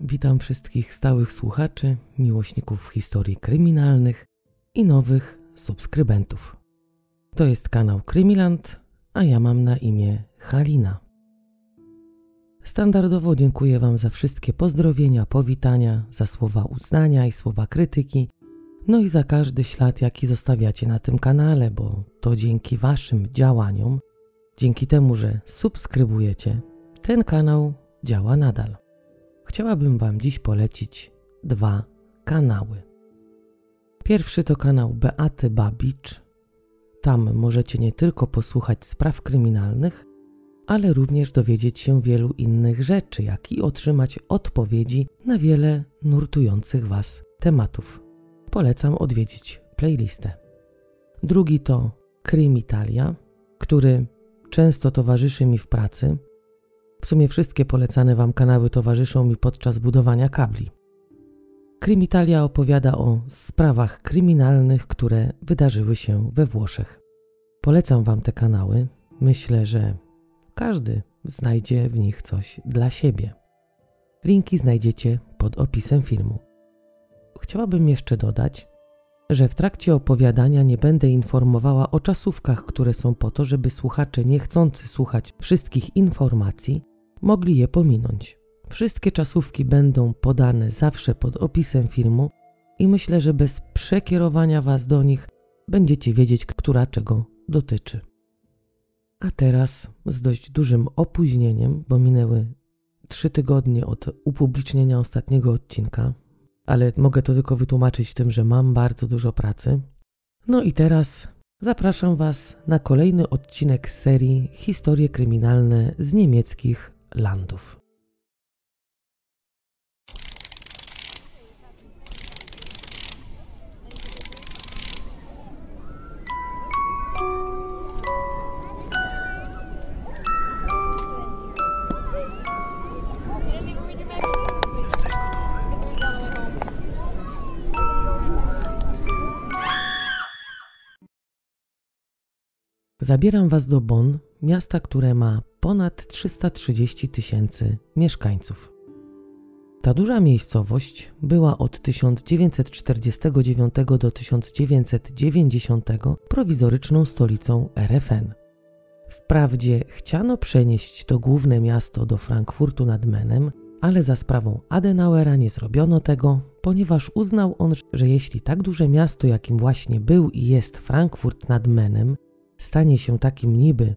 Witam wszystkich stałych słuchaczy, miłośników historii kryminalnych i nowych subskrybentów. To jest kanał Krymiland, a ja mam na imię Halina. Standardowo dziękuję Wam za wszystkie pozdrowienia, powitania, za słowa uznania i słowa krytyki, no i za każdy ślad, jaki zostawiacie na tym kanale, bo to dzięki Waszym działaniom, dzięki temu, że subskrybujecie, ten kanał działa nadal. Chciałabym Wam dziś polecić dwa kanały. Pierwszy to kanał Beaty Babicz. Tam możecie nie tylko posłuchać spraw kryminalnych, ale również dowiedzieć się wielu innych rzeczy, jak i otrzymać odpowiedzi na wiele nurtujących Was tematów. Polecam odwiedzić playlistę. Drugi to Krymitalia, który często towarzyszy mi w pracy. W sumie wszystkie polecane Wam kanały towarzyszą mi podczas budowania kabli. Krymitalia opowiada o sprawach kryminalnych, które wydarzyły się we Włoszech. Polecam Wam te kanały. Myślę, że każdy znajdzie w nich coś dla siebie. Linki znajdziecie pod opisem filmu. Chciałabym jeszcze dodać, że w trakcie opowiadania nie będę informowała o czasówkach, które są po to, żeby słuchacze niechcący słuchać wszystkich informacji mogli je pominąć. Wszystkie czasówki będą podane zawsze pod opisem filmu i myślę, że bez przekierowania Was do nich będziecie wiedzieć, która czego dotyczy. A teraz z dość dużym opóźnieniem, bo minęły trzy tygodnie od upublicznienia ostatniego odcinka, ale mogę to tylko wytłumaczyć tym, że mam bardzo dużo pracy. No i teraz zapraszam Was na kolejny odcinek z serii Historie kryminalne z niemieckich landów. Zabieram Was do Bonn, miasta, które ma ponad 330 tysięcy mieszkańców. Ta duża miejscowość była od 1949 do 1990 prowizoryczną stolicą RFN. Wprawdzie chciano przenieść to główne miasto do Frankfurtu nad Menem, ale za sprawą Adenauera nie zrobiono tego, ponieważ uznał on, że jeśli tak duże miasto, jakim właśnie był i jest Frankfurt nad Menem, stanie się takim niby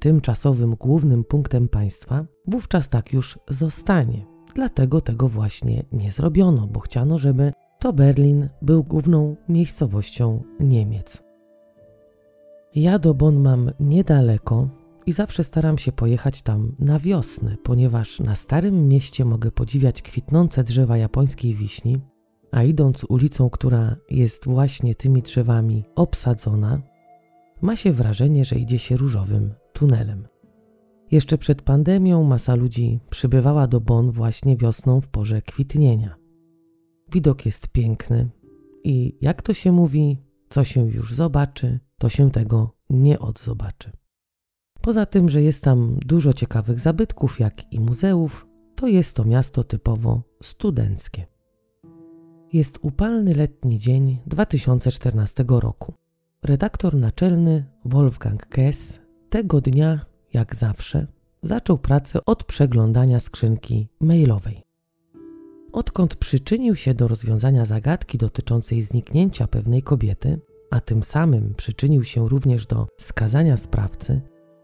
tymczasowym głównym punktem państwa, wówczas tak już zostanie. Dlatego tego właśnie nie zrobiono, bo chciano, żeby to Berlin był główną miejscowością Niemiec. Ja do Bonn mam niedaleko i zawsze staram się pojechać tam na wiosnę, ponieważ na Starym Mieście mogę podziwiać kwitnące drzewa japońskiej wiśni, a idąc ulicą, która jest właśnie tymi drzewami obsadzona, ma się wrażenie, że idzie się różowym tunelem. Jeszcze przed pandemią masa ludzi przybywała do Bonn właśnie wiosną w porze kwitnienia. Widok jest piękny i jak to się mówi, co się już zobaczy, to się tego nie odzobaczy. Poza tym, że jest tam dużo ciekawych zabytków, jak i muzeów, to jest to miasto typowo studenckie. Jest upalny letni dzień 2014 roku. Redaktor naczelny Wolfgang Kess tego dnia, jak zawsze, zaczął pracę od przeglądania skrzynki mailowej. Odkąd przyczynił się do rozwiązania zagadki dotyczącej zniknięcia pewnej kobiety, a tym samym przyczynił się również do skazania sprawcy,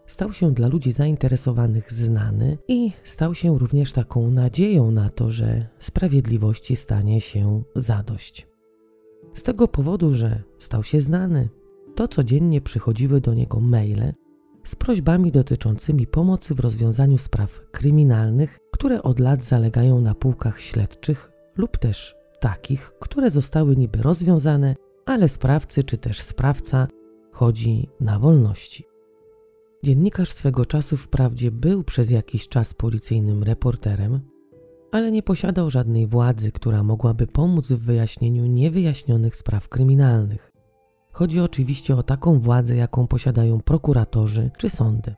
stał się dla ludzi zainteresowanych znany i stał się również taką nadzieją na to, że sprawiedliwości stanie się zadość. Z tego powodu, że stał się znany, to codziennie przychodziły do niego maile z prośbami dotyczącymi pomocy w rozwiązaniu spraw kryminalnych, które od lat zalegają na półkach śledczych lub też takich, które zostały niby rozwiązane, ale sprawcy czy też sprawca chodzi na wolności. Dziennikarz swego czasu wprawdzie był przez jakiś czas policyjnym reporterem, ale nie posiadał żadnej władzy, która mogłaby pomóc w wyjaśnieniu niewyjaśnionych spraw kryminalnych. Chodzi oczywiście o taką władzę, jaką posiadają prokuratorzy czy sądy.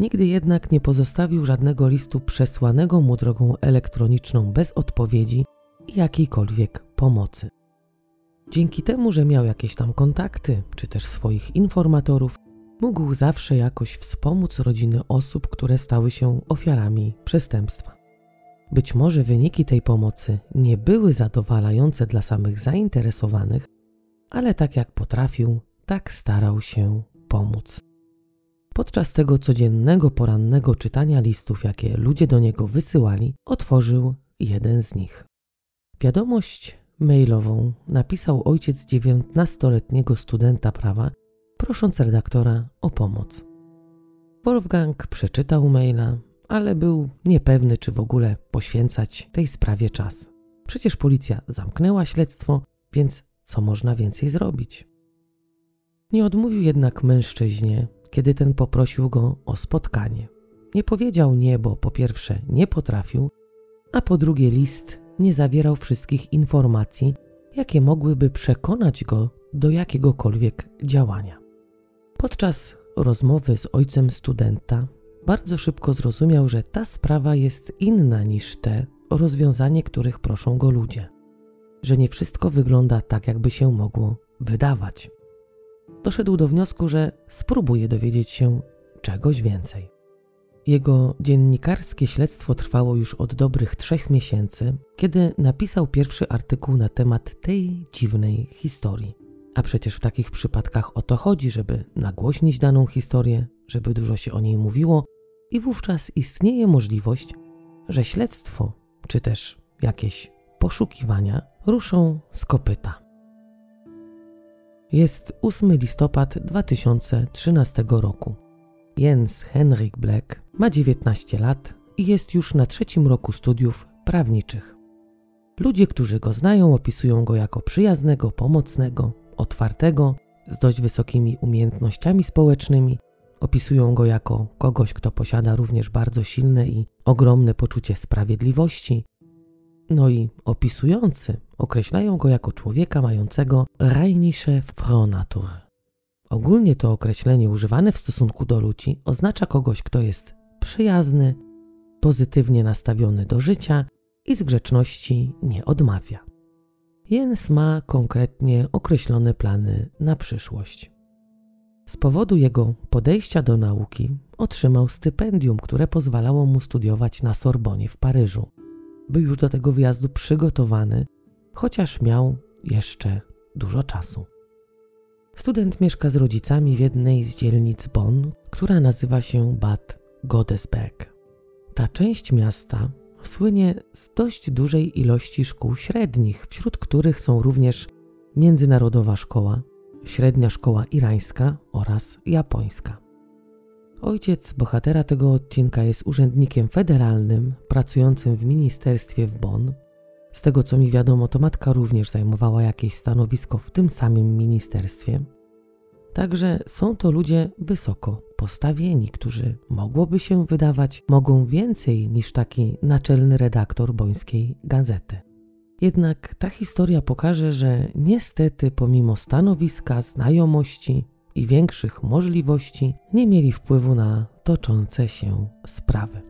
Nigdy jednak nie pozostawił żadnego listu przesłanego mu drogą elektroniczną bez odpowiedzi i jakiejkolwiek pomocy. Dzięki temu, że miał jakieś tam kontakty, czy też swoich informatorów, mógł zawsze jakoś wspomóc rodziny osób, które stały się ofiarami przestępstwa. Być może wyniki tej pomocy nie były zadowalające dla samych zainteresowanych, ale tak jak potrafił, tak starał się pomóc. Podczas tego codziennego porannego czytania listów, jakie ludzie do niego wysyłali, otworzył jeden z nich. Wiadomość mailową napisał ojciec dziewiętnastoletniego studenta prawa, prosząc redaktora o pomoc. Wolfgang przeczytał maila, ale był niepewny, czy w ogóle poświęcać tej sprawie czas. Przecież policja zamknęła śledztwo, więc co można więcej zrobić? Nie odmówił jednak mężczyźnie, kiedy ten poprosił go o spotkanie. Nie powiedział nie, bo po pierwsze nie potrafił, a po drugie list nie zawierał wszystkich informacji, jakie mogłyby przekonać go do jakiegokolwiek działania. Podczas rozmowy z ojcem studenta bardzo szybko zrozumiał, że ta sprawa jest inna niż te, o rozwiązanie których proszą go ludzie. Że nie wszystko wygląda tak, jakby się mogło wydawać. Doszedł do wniosku, że spróbuje dowiedzieć się czegoś więcej. Jego dziennikarskie śledztwo trwało już od dobrych trzech miesięcy, kiedy napisał pierwszy artykuł na temat tej dziwnej historii. A przecież w takich przypadkach o to chodzi, żeby nagłośnić daną historię, żeby dużo się o niej mówiło, i wówczas istnieje możliwość, że śledztwo, czy też jakieś poszukiwania ruszą z kopyta. Jest 8 listopad 2013 roku. Jens Henrik Black ma 19 lat i jest już na trzecim roku studiów prawniczych. Ludzie, którzy go znają, opisują go jako przyjaznego, pomocnego, otwartego, z dość wysokimi umiejętnościami społecznymi. Opisują go jako kogoś, kto posiada również bardzo silne i ogromne poczucie sprawiedliwości. No i opisujący określają go jako człowieka mającego rajnische Fronatur. Ogólnie to określenie używane w stosunku do ludzi oznacza kogoś, kto jest przyjazny, pozytywnie nastawiony do życia i z grzeczności nie odmawia. Jens ma konkretnie określone plany na przyszłość. Z powodu jego podejścia do nauki otrzymał stypendium, które pozwalało mu studiować na Sorbonie w Paryżu. Był już do tego wyjazdu przygotowany, chociaż miał jeszcze dużo czasu. Student mieszka z rodzicami w jednej z dzielnic Bonn, która nazywa się Bad Godesberg. Ta część miasta słynie z dość dużej ilości szkół średnich, wśród których są również Międzynarodowa Szkoła, Średnia Szkoła Irańska oraz Japońska. Ojciec bohatera tego odcinka jest urzędnikiem federalnym pracującym w ministerstwie w Bonn. Z tego co mi wiadomo, to matka również zajmowała jakieś stanowisko w tym samym ministerstwie. Także są to ludzie wysoko postawieni, którzy mogłoby się wydawać mogą więcej niż taki naczelny redaktor bońskiej gazety. Jednak ta historia pokaże, że niestety pomimo stanowiska, znajomości i większych możliwości nie mieli wpływu na toczące się sprawy.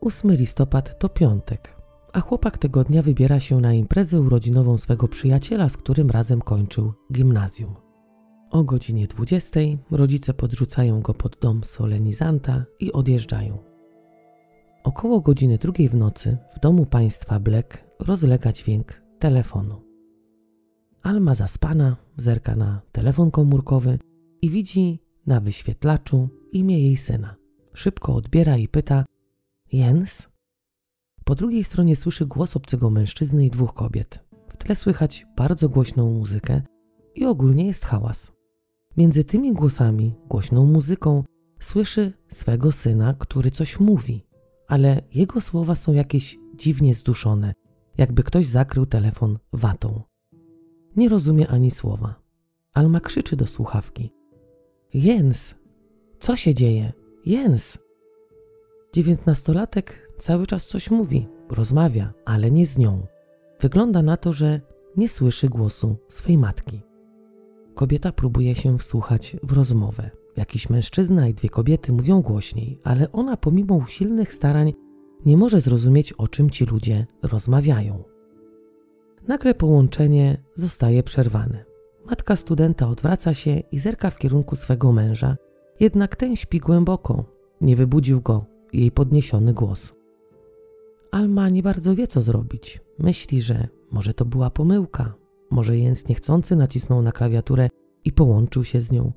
8 listopad to piątek, a chłopak tego dnia wybiera się na imprezę urodzinową swego przyjaciela, z którym razem kończył gimnazjum. O godzinie 20 rodzice podrzucają go pod dom solenizanta i odjeżdżają. Około godziny drugiej w nocy w domu państwa Black rozlega dźwięk telefonu. Alma zaspana zerka na telefon komórkowy i widzi na wyświetlaczu imię jej syna. Szybko odbiera i pyta: Jens? Po drugiej stronie słyszy głos obcego mężczyzny i dwóch kobiet. W tle słychać bardzo głośną muzykę i ogólnie jest hałas. Między tymi głosami, głośną muzyką, słyszy swego syna, który coś mówi, ale jego słowa są jakieś dziwnie zduszone, jakby ktoś zakrył telefon watą. Nie rozumie ani słowa. Alma krzyczy do słuchawki. Jens! Co się dzieje? Jens! Dziewiętnastolatek cały czas coś mówi, rozmawia, ale nie z nią. Wygląda na to, że nie słyszy głosu swej matki. Kobieta próbuje się wsłuchać w rozmowę. Jakiś mężczyzna i dwie kobiety mówią głośniej, ale ona pomimo usilnych starań nie może zrozumieć, o czym ci ludzie rozmawiają. Nagle połączenie zostaje przerwane. Matka studenta odwraca się i zerka w kierunku swego męża, jednak ten śpi głęboko. Nie wybudził go jej podniesiony głos. Alma nie bardzo wie, co zrobić. Myśli, że może to była pomyłka, może Jens niechcący nacisnął na klawiaturę i połączył się z nią.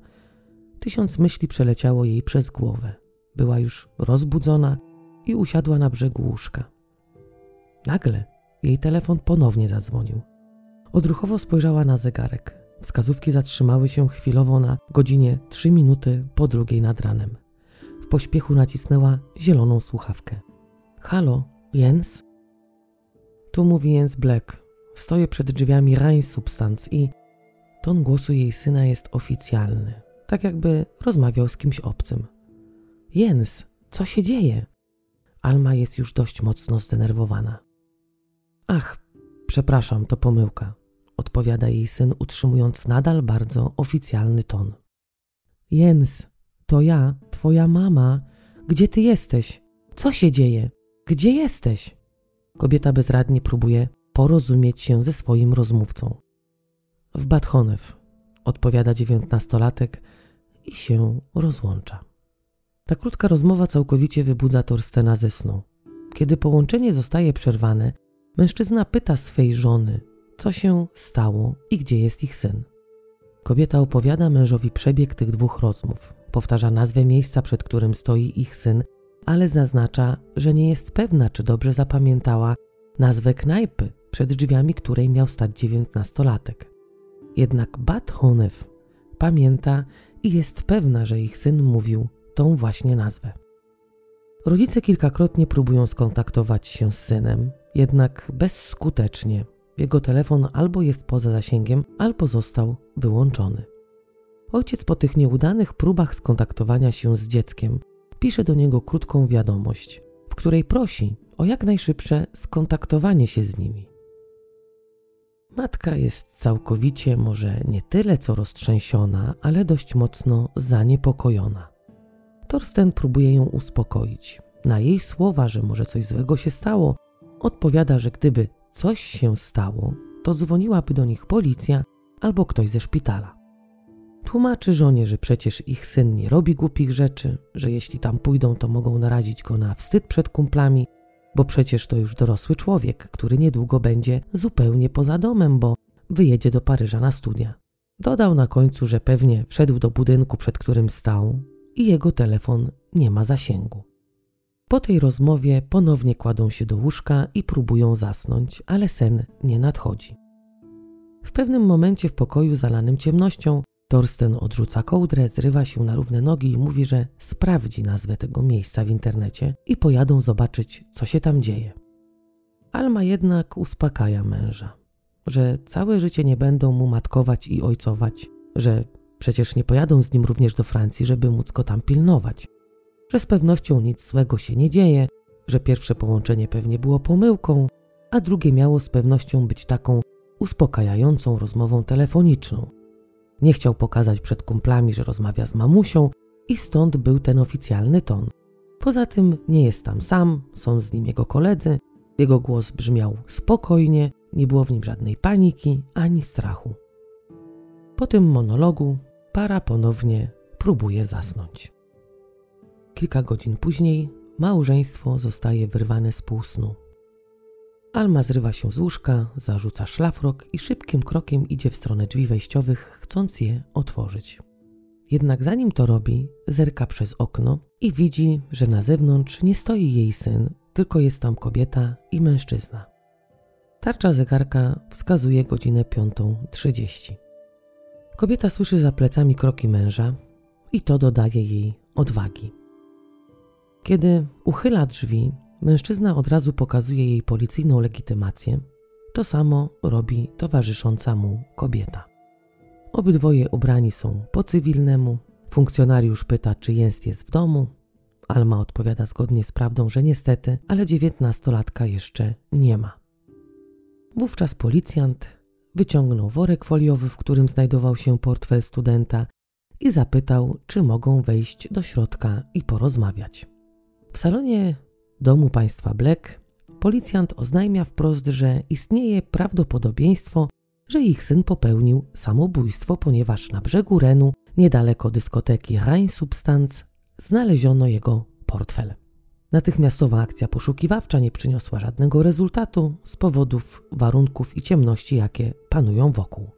Tysiąc myśli przeleciało jej przez głowę. Była już rozbudzona i usiadła na brzegu łóżka. Nagle jej telefon ponownie zadzwonił. Odruchowo spojrzała na zegarek. Wskazówki zatrzymały się chwilowo na godzinie 3 minuty po drugiej nad ranem. W pośpiechu nacisnęła zieloną słuchawkę. Halo, Jens? Tu mówi Jens Black. Stoję przed drzwiami Rain Substance i ton głosu jej syna jest oficjalny, tak jakby rozmawiał z kimś obcym. Jens, co się dzieje? Alma jest już dość mocno zdenerwowana. Ach, przepraszam, to pomyłka, odpowiada jej syn, utrzymując nadal bardzo oficjalny ton. Jens, to ja, twoja mama. Gdzie ty jesteś? Co się dzieje? Gdzie jesteś? Kobieta bezradnie próbuje porozumieć się ze swoim rozmówcą. W Bad Honew, odpowiada dziewiętnastolatek i się rozłącza. Ta krótka rozmowa całkowicie wybudza Torstena ze snu. Kiedy połączenie zostaje przerwane, mężczyzna pyta swej żony, co się stało i gdzie jest ich syn. Kobieta opowiada mężowi przebieg tych dwóch rozmów. Powtarza nazwę miejsca, przed którym stoi ich syn, ale zaznacza, że nie jest pewna, czy dobrze zapamiętała nazwę knajpy, przed drzwiami której miał stać dziewiętnastolatek. Jednak Bad Honew pamięta i jest pewna, że ich syn mówił tą właśnie nazwę. Rodzice kilkakrotnie próbują skontaktować się z synem, jednak bezskutecznie. Jego telefon albo jest poza zasięgiem, albo został wyłączony. Ojciec po tych nieudanych próbach skontaktowania się z dzieckiem pisze do niego krótką wiadomość, w której prosi o jak najszybsze skontaktowanie się z nimi. Matka jest całkowicie, może nie tyle co roztrzęsiona, ale dość mocno zaniepokojona. Torsten próbuje ją uspokoić. Na jej słowa, że może coś złego się stało, odpowiada, że gdyby coś się stało, to dzwoniłaby do nich policja albo ktoś ze szpitala. Tłumaczy żonie, że przecież ich syn nie robi głupich rzeczy, że jeśli tam pójdą, to mogą narazić go na wstyd przed kumplami, bo przecież to już dorosły człowiek, który niedługo będzie zupełnie poza domem, bo wyjedzie do Paryża na studia. Dodał na końcu, że pewnie wszedł do budynku, przed którym stał i jego telefon nie ma zasięgu. Po tej rozmowie ponownie kładą się do łóżka i próbują zasnąć, ale sen nie nadchodzi. W pewnym momencie w pokoju zalanym ciemnością Torsten odrzuca kołdrę, zrywa się na równe nogi i mówi, że sprawdzi nazwę tego miejsca w internecie i pojadą zobaczyć, co się tam dzieje. Alma jednak uspokaja męża, że całe życie nie będą mu matkować i ojcować, że przecież nie pojadą z nim również do Francji, żeby móc go tam pilnować, że z pewnością nic złego się nie dzieje, że pierwsze połączenie pewnie było pomyłką, a drugie miało z pewnością być taką uspokajającą rozmową telefoniczną nie chciał pokazać przed kumplami, że rozmawia z mamusią i stąd był ten oficjalny ton. Poza tym nie jest tam sam, są z nim jego koledzy. Jego głos brzmiał spokojnie, nie było w nim żadnej paniki ani strachu. Po tym monologu para ponownie próbuje zasnąć. Kilka godzin później małżeństwo zostaje wyrwane z półsnu. Alma zrywa się z łóżka, zarzuca szlafrok i szybkim krokiem idzie w stronę drzwi wejściowych, chcąc je otworzyć. Jednak zanim to robi, zerka przez okno i widzi, że na zewnątrz nie stoi jej syn, tylko jest tam kobieta i mężczyzna. Tarcza zegarka wskazuje godzinę 5.30. Kobieta słyszy za plecami kroki męża i to dodaje jej odwagi. Kiedy uchyla drzwi, Mężczyzna od razu pokazuje jej policyjną legitymację. To samo robi towarzysząca mu kobieta. Obydwoje ubrani są po cywilnemu. Funkcjonariusz pyta, czy jest jest w domu. Alma odpowiada zgodnie z prawdą, że niestety, ale dziewiętnastolatka jeszcze nie ma. Wówczas policjant wyciągnął worek foliowy, w którym znajdował się portfel studenta i zapytał, czy mogą wejść do środka i porozmawiać. W salonie domu państwa Black policjant oznajmia wprost, że istnieje prawdopodobieństwo, że ich syn popełnił samobójstwo, ponieważ na brzegu Renu, niedaleko dyskoteki Rhein Substanz, znaleziono jego portfel. Natychmiastowa akcja poszukiwawcza nie przyniosła żadnego rezultatu z powodów warunków i ciemności, jakie panują wokół.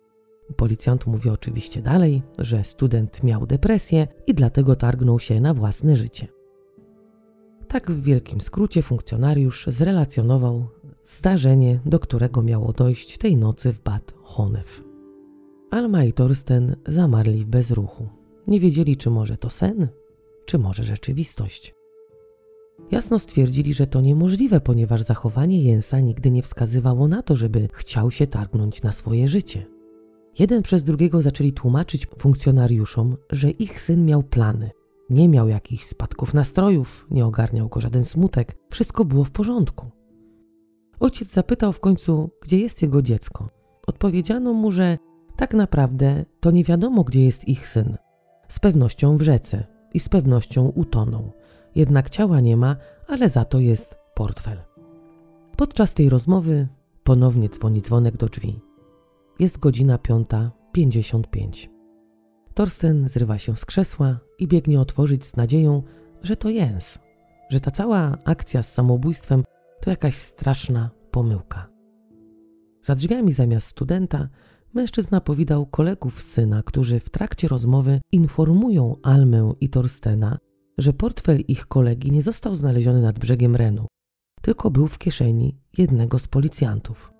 Policjant mówi oczywiście dalej, że student miał depresję i dlatego targnął się na własne życie. Tak w wielkim skrócie funkcjonariusz zrelacjonował zdarzenie, do którego miało dojść tej nocy w Bad Honew. Alma i Torsten zamarli w bezruchu. Nie wiedzieli, czy może to sen, czy może rzeczywistość. Jasno stwierdzili, że to niemożliwe, ponieważ zachowanie Jensa nigdy nie wskazywało na to, żeby chciał się targnąć na swoje życie. Jeden przez drugiego zaczęli tłumaczyć funkcjonariuszom, że ich syn miał plany. Nie miał jakichś spadków nastrojów, nie ogarniał go żaden smutek, wszystko było w porządku. Ojciec zapytał w końcu, gdzie jest jego dziecko. Odpowiedziano mu, że tak naprawdę to nie wiadomo, gdzie jest ich syn. Z pewnością w rzece i z pewnością utonął. Jednak ciała nie ma, ale za to jest portfel. Podczas tej rozmowy ponownie dzwoni dzwonek do drzwi. Jest godzina 5.55. Torsten zrywa się z krzesła i biegnie otworzyć z nadzieją, że to Jens, że ta cała akcja z samobójstwem to jakaś straszna pomyłka. Za drzwiami zamiast studenta mężczyzna powidał kolegów syna, którzy w trakcie rozmowy informują Almę i Torstena, że portfel ich kolegi nie został znaleziony nad brzegiem Renu, tylko był w kieszeni jednego z policjantów.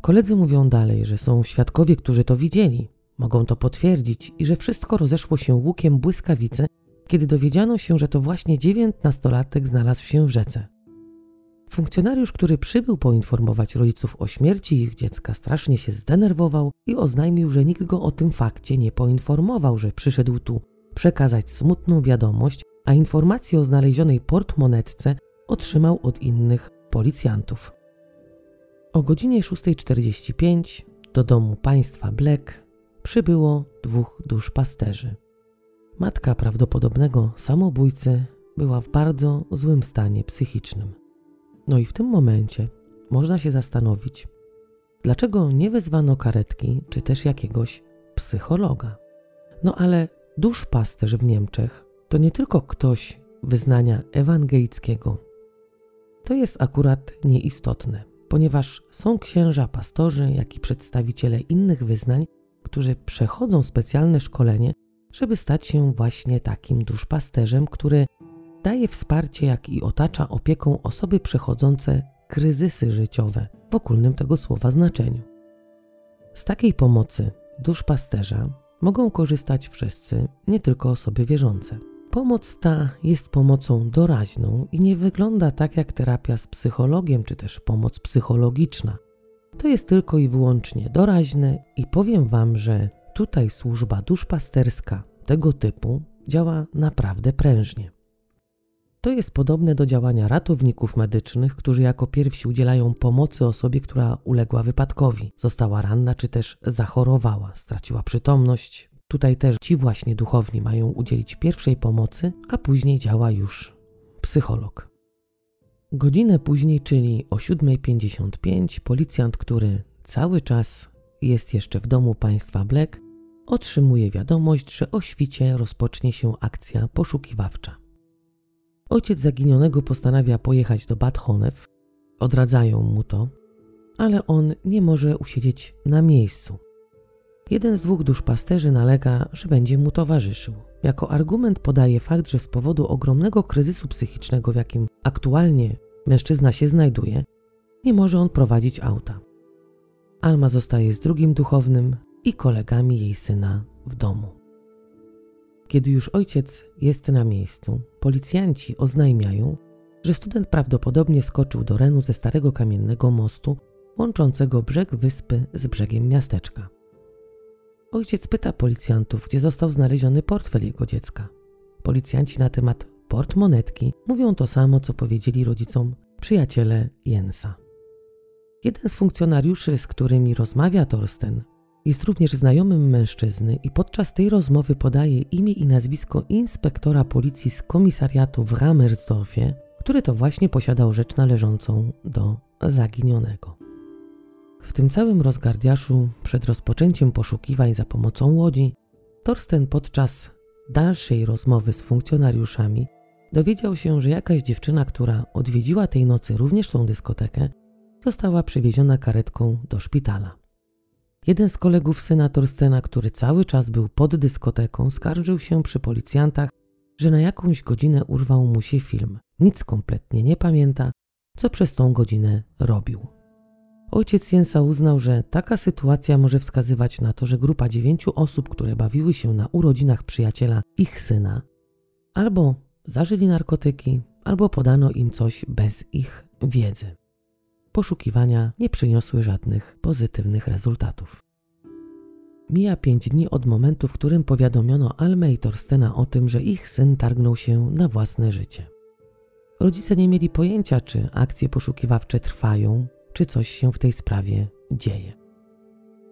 Koledzy mówią dalej, że są świadkowie, którzy to widzieli, mogą to potwierdzić i że wszystko rozeszło się łukiem błyskawicy, kiedy dowiedziano się, że to właśnie dziewiętnastolatek znalazł się w rzece. Funkcjonariusz, który przybył poinformować rodziców o śmierci ich dziecka, strasznie się zdenerwował i oznajmił, że nikt go o tym fakcie nie poinformował, że przyszedł tu przekazać smutną wiadomość, a informację o znalezionej portmonetce otrzymał od innych policjantów. O godzinie 6.45 do domu państwa Black przybyło dwóch duszpasterzy. Matka prawdopodobnego samobójcy była w bardzo złym stanie psychicznym. No i w tym momencie można się zastanowić, dlaczego nie wezwano karetki czy też jakiegoś psychologa. No ale duszpasterz w Niemczech to nie tylko ktoś wyznania ewangelickiego. To jest akurat nieistotne, ponieważ są księża, pastorzy, jak i przedstawiciele innych wyznań, którzy przechodzą specjalne szkolenie, żeby stać się właśnie takim duszpasterzem, który daje wsparcie, jak i otacza opieką osoby przechodzące kryzysy życiowe w ogólnym tego słowa znaczeniu. Z takiej pomocy duszpasterza mogą korzystać wszyscy, nie tylko osoby wierzące. Pomoc ta jest pomocą doraźną i nie wygląda tak jak terapia z psychologiem czy też pomoc psychologiczna. To jest tylko i wyłącznie doraźne i powiem Wam, że tutaj służba duszpasterska tego typu działa naprawdę prężnie. To jest podobne do działania ratowników medycznych, którzy jako pierwsi udzielają pomocy osobie, która uległa wypadkowi, została ranna czy też zachorowała, straciła przytomność. Tutaj też ci właśnie duchowni mają udzielić pierwszej pomocy, a później działa już psycholog. Godzinę później, czyli o 7.55, policjant, który cały czas jest jeszcze w domu państwa Black, otrzymuje wiadomość, że o świcie rozpocznie się akcja poszukiwawcza. Ojciec zaginionego postanawia pojechać do Bad Honew. Odradzają mu to, ale on nie może usiedzieć na miejscu. Jeden z dwóch duszpasterzy nalega, że będzie mu towarzyszył. Jako argument podaje fakt, że z powodu ogromnego kryzysu psychicznego, w jakim aktualnie mężczyzna się znajduje, nie może on prowadzić auta. Alma zostaje z drugim duchownym i kolegami jej syna w domu. Kiedy już ojciec jest na miejscu, policjanci oznajmiają, że student prawdopodobnie skoczył do Renu ze starego kamiennego mostu łączącego brzeg wyspy z brzegiem miasteczka. Ojciec pyta policjantów, gdzie został znaleziony portfel jego dziecka. Policjanci na temat portmonetki mówią to samo, co powiedzieli rodzicom przyjaciele Jensa. Jeden z funkcjonariuszy, z którymi rozmawia Torsten, jest również znajomym mężczyzny i podczas tej rozmowy podaje imię i nazwisko inspektora policji z komisariatu w Ramersdorfie, który to właśnie posiadał rzecz należącą do zaginionego. W tym całym rozgardiaszu, przed rozpoczęciem poszukiwań za pomocą łodzi, Torsten podczas dalszej rozmowy z funkcjonariuszami dowiedział się, że jakaś dziewczyna, która odwiedziła tej nocy również tą dyskotekę, została przewieziona karetką do szpitala. Jeden z kolegów syna Torstena, który cały czas był pod dyskoteką, skarżył się przy policjantach, że na jakąś godzinę urwał mu się film. Nic kompletnie nie pamięta, co przez tą godzinę robił. Ojciec Jensa uznał, że taka sytuacja może wskazywać na to, że grupa dziewięciu osób, które bawiły się na urodzinach przyjaciela ich syna, albo zażyli narkotyki, albo podano im coś bez ich wiedzy. Poszukiwania nie przyniosły żadnych pozytywnych rezultatów. Mija pięć dni od momentu, w którym powiadomiono Almę i Torstena o tym, że ich syn targnął się na własne życie. Rodzice nie mieli pojęcia, czy akcje poszukiwawcze trwają, czy coś się w tej sprawie dzieje.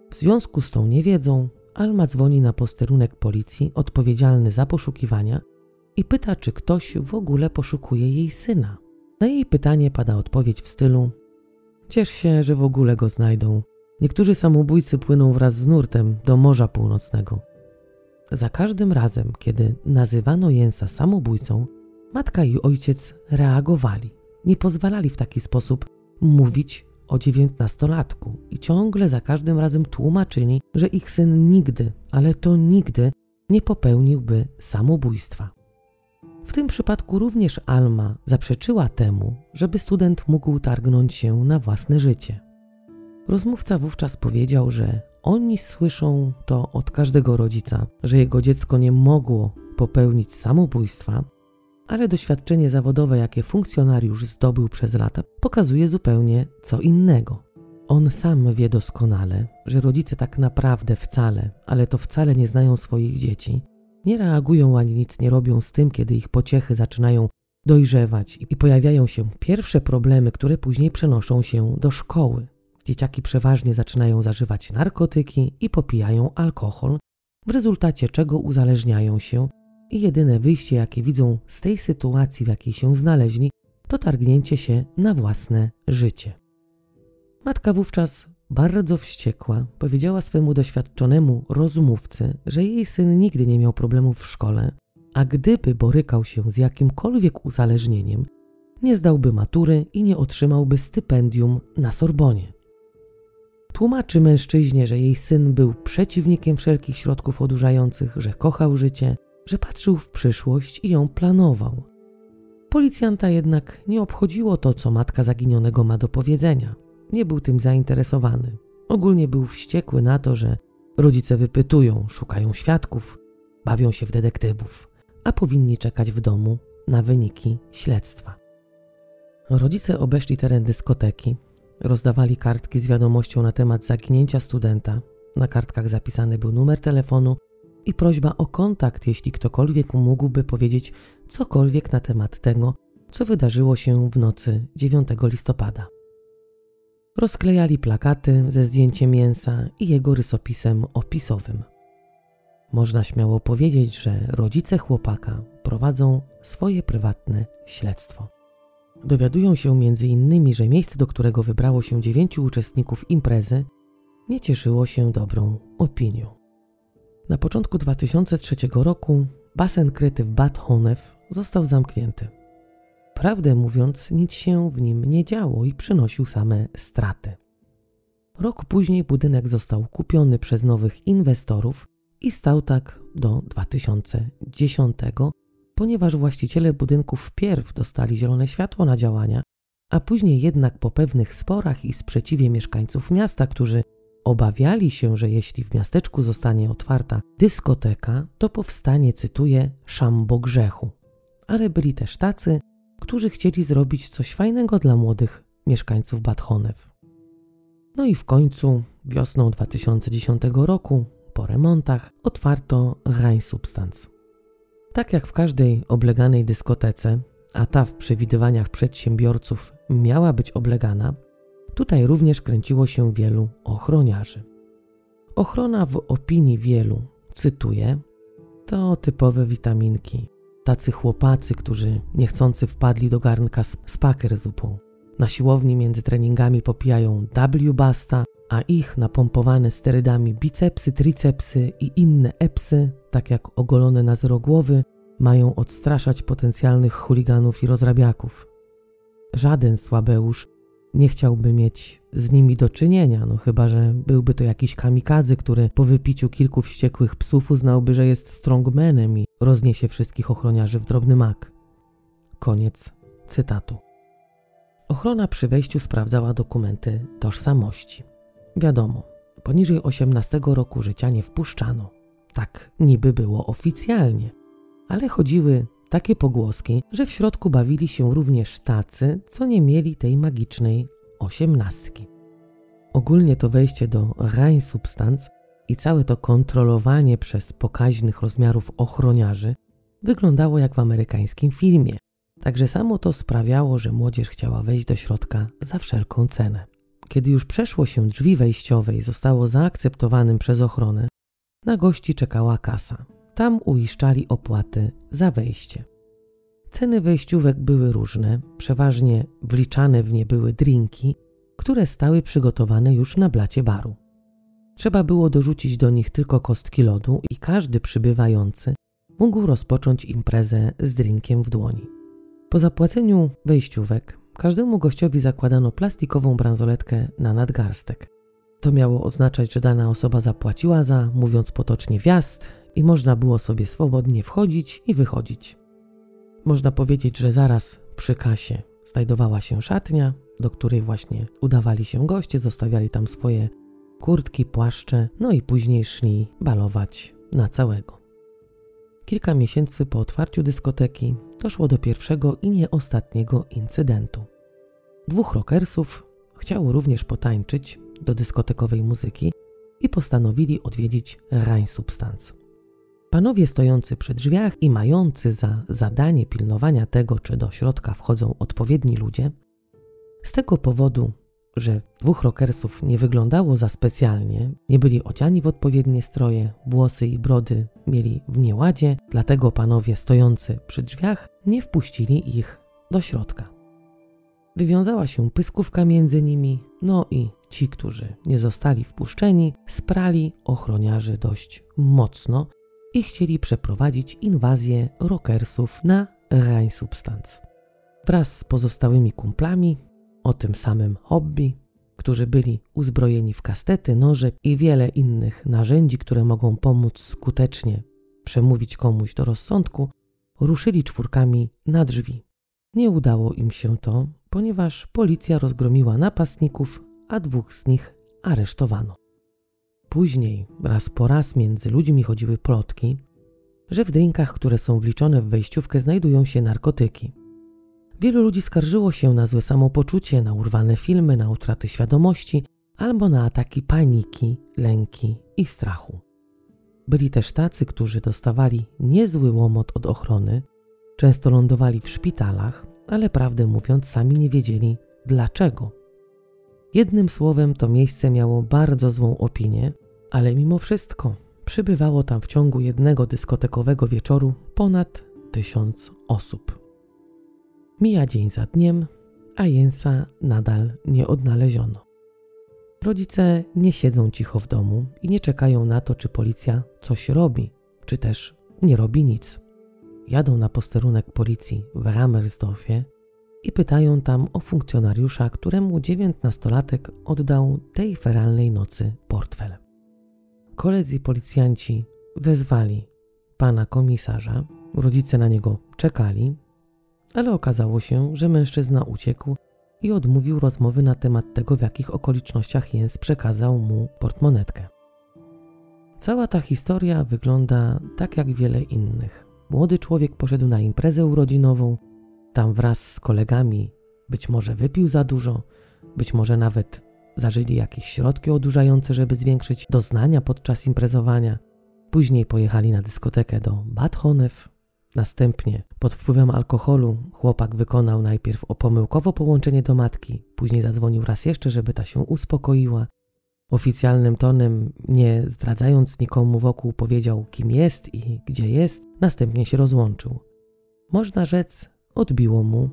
W związku z tą niewiedzą, Alma dzwoni na posterunek policji odpowiedzialny za poszukiwania i pyta, czy ktoś w ogóle poszukuje jej syna. Na jej pytanie pada odpowiedź w stylu: Ciesz się, że w ogóle go znajdą. Niektórzy samobójcy płyną wraz z nurtem do Morza Północnego. Za każdym razem, kiedy nazywano Jensa samobójcą, matka i ojciec reagowali. Nie pozwalali w taki sposób mówić o dziewiętnastolatku i ciągle za każdym razem tłumaczyli, że ich syn nigdy, ale to nigdy nie popełniłby samobójstwa. W tym przypadku również Alma zaprzeczyła temu, żeby student mógł targnąć się na własne życie. Rozmówca wówczas powiedział, że oni słyszą to od każdego rodzica, że jego dziecko nie mogło popełnić samobójstwa, ale doświadczenie zawodowe, jakie funkcjonariusz zdobył przez lata, pokazuje zupełnie co innego. On sam wie doskonale, że rodzice tak naprawdę wcale, ale to wcale nie znają swoich dzieci, nie reagują ani nic nie robią z tym, kiedy ich pociechy zaczynają dojrzewać i pojawiają się pierwsze problemy, które później przenoszą się do szkoły. Dzieciaki przeważnie zaczynają zażywać narkotyki i popijają alkohol, w rezultacie czego uzależniają się i jedyne wyjście, jakie widzą z tej sytuacji, w jakiej się znaleźli, to targnięcie się na własne życie. Matka wówczas bardzo wściekła powiedziała swemu doświadczonemu rozmówcy, że jej syn nigdy nie miał problemów w szkole, a gdyby borykał się z jakimkolwiek uzależnieniem, nie zdałby matury i nie otrzymałby stypendium na Sorbonie. Tłumaczy mężczyźnie, że jej syn był przeciwnikiem wszelkich środków odurzających, że kochał życie, że patrzył w przyszłość i ją planował. Policjanta jednak nie obchodziło to, co matka zaginionego ma do powiedzenia. Nie był tym zainteresowany. Ogólnie był wściekły na to, że rodzice wypytują, szukają świadków, bawią się w detektywów, a powinni czekać w domu na wyniki śledztwa. Rodzice obeszli teren dyskoteki, rozdawali kartki z wiadomością na temat zaginięcia studenta. Na kartkach zapisany był numer telefonu i prośba o kontakt, jeśli ktokolwiek mógłby powiedzieć cokolwiek na temat tego, co wydarzyło się w nocy 9 listopada. Rozklejali plakaty ze zdjęciem mięsa i jego rysopisem opisowym. Można śmiało powiedzieć, że rodzice chłopaka prowadzą swoje prywatne śledztwo. Dowiadują się innymi, że miejsce, do którego wybrało się dziewięciu uczestników imprezy, nie cieszyło się dobrą opinią. Na początku 2003 roku basen kryty w Bad Honew został zamknięty. Prawdę mówiąc, nic się w nim nie działo i przynosił same straty. Rok później budynek został kupiony przez nowych inwestorów i stał tak do 2010, ponieważ właściciele budynków wpierw dostali zielone światło na działania, a później jednak po pewnych sporach i sprzeciwie mieszkańców miasta, którzy obawiali się, że jeśli w miasteczku zostanie otwarta dyskoteka, to powstanie, cytuję, szambo grzechu. Ale byli też tacy, którzy chcieli zrobić coś fajnego dla młodych mieszkańców Bad Honew. No i w końcu, wiosną 2010 roku, po remontach, otwarto Rhein Substance. Tak jak w każdej obleganej dyskotece, a ta w przewidywaniach przedsiębiorców miała być oblegana, tutaj również kręciło się wielu ochroniarzy. Ochrona w opinii wielu, cytuję, to typowe witaminki. Tacy chłopacy, którzy niechcący wpadli do garnka z spaker zupą. Na siłowni między treningami popijają W-basta, a ich napompowane sterydami bicepsy, tricepsy i inne epsy, tak jak ogolone na zero głowy, mają odstraszać potencjalnych chuliganów i rozrabiaków. Żaden słabeusz nie chciałby mieć z nimi do czynienia, no chyba, że byłby to jakiś kamikazy, który po wypiciu kilku wściekłych psów uznałby, że jest strongmanem i rozniesie wszystkich ochroniarzy w drobny mak. Koniec cytatu. Ochrona przy wejściu sprawdzała dokumenty tożsamości. Wiadomo, poniżej 18 roku życia nie wpuszczano. Tak niby było oficjalnie. Ale chodziły takie pogłoski, że w środku bawili się również tacy, co nie mieli tej magicznej osiemnastki. Ogólnie to wejście do rań substanc i całe to kontrolowanie przez pokaźnych rozmiarów ochroniarzy wyglądało jak w amerykańskim filmie. Także samo to sprawiało, że młodzież chciała wejść do środka za wszelką cenę. Kiedy już przeszło się drzwi wejściowe i zostało zaakceptowanym przez ochronę, na gości czekała kasa. Tam uiszczali opłaty za wejście. Ceny wejściówek były różne, przeważnie wliczane w nie były drinki, które stały przygotowane już na blacie baru. Trzeba było dorzucić do nich tylko kostki lodu i każdy przybywający mógł rozpocząć imprezę z drinkiem w dłoni. Po zapłaceniu wejściówek każdemu gościowi zakładano plastikową bransoletkę na nadgarstek. To miało oznaczać, że dana osoba zapłaciła za, mówiąc potocznie, wjazd i można było sobie swobodnie wchodzić i wychodzić. Można powiedzieć, że zaraz przy kasie znajdowała się szatnia, do której właśnie udawali się goście, zostawiali tam swoje kurtki, płaszcze, no i później szli balować na całego. Kilka miesięcy po otwarciu dyskoteki doszło do pierwszego i nie ostatniego incydentu. Dwóch rockersów chciało również potańczyć do dyskotekowej muzyki i postanowili odwiedzić Rań Substanc. Panowie stojący przy drzwiach i mający za zadanie pilnowania tego, czy do środka wchodzą odpowiedni ludzie, z tego powodu, że dwóch rockersów nie wyglądało za specjalnie, nie byli odziani w odpowiednie stroje, włosy i brody mieli w nieładzie, dlatego panowie stojący przy drzwiach nie wpuścili ich do środka. Wywiązała się pyskówka między nimi, no i ci, którzy nie zostali wpuszczeni, sprali ochroniarzy dość mocno i chcieli przeprowadzić inwazję rockersów na rań substanc. Wraz z pozostałymi kumplami o tym samym hobby, którzy byli uzbrojeni w kastety, noże i wiele innych narzędzi, które mogą pomóc skutecznie przemówić komuś do rozsądku, ruszyli czwórkami na drzwi. Nie udało im się to, ponieważ policja rozgromiła napastników, a dwóch z nich aresztowano. Później, raz po raz między ludźmi chodziły plotki, że w drinkach, które są wliczone w wejściówkę, znajdują się narkotyki. Wielu ludzi skarżyło się na złe samopoczucie, na urwane filmy, na utraty świadomości albo na ataki paniki, lęki i strachu. Byli też tacy, którzy dostawali niezły łomot od ochrony, często lądowali w szpitalach, ale prawdę mówiąc, sami nie wiedzieli dlaczego. Jednym słowem, to miejsce miało bardzo złą opinię, ale mimo wszystko przybywało tam w ciągu jednego dyskotekowego wieczoru ponad tysiąc osób. Mija dzień za dniem, a Jensa nadal nie odnaleziono. Rodzice nie siedzą cicho w domu i nie czekają na to, czy policja coś robi, czy też nie robi nic. Jadą na posterunek policji w Ramersdorfie i pytają tam o funkcjonariusza, któremu dziewiętnastolatek oddał tej feralnej nocy portfel. Koledzy policjanci wezwali pana komisarza, rodzice na niego czekali, ale okazało się, że mężczyzna uciekł i odmówił rozmowy na temat tego, w jakich okolicznościach Jens przekazał mu portmonetkę. Cała ta historia wygląda tak jak wiele innych. Młody człowiek poszedł na imprezę urodzinową, tam wraz z kolegami być może wypił za dużo, być może nawet zażyli jakieś środki odurzające, żeby zwiększyć doznania podczas imprezowania. Później pojechali na dyskotekę do Bad Honew. Następnie, pod wpływem alkoholu, chłopak wykonał najpierw o pomyłkowo połączenie do matki, później zadzwonił raz jeszcze, żeby ta się uspokoiła. Oficjalnym tonem, nie zdradzając nikomu wokół, powiedział, kim jest i gdzie jest, następnie się rozłączył. Można rzec, odbiło mu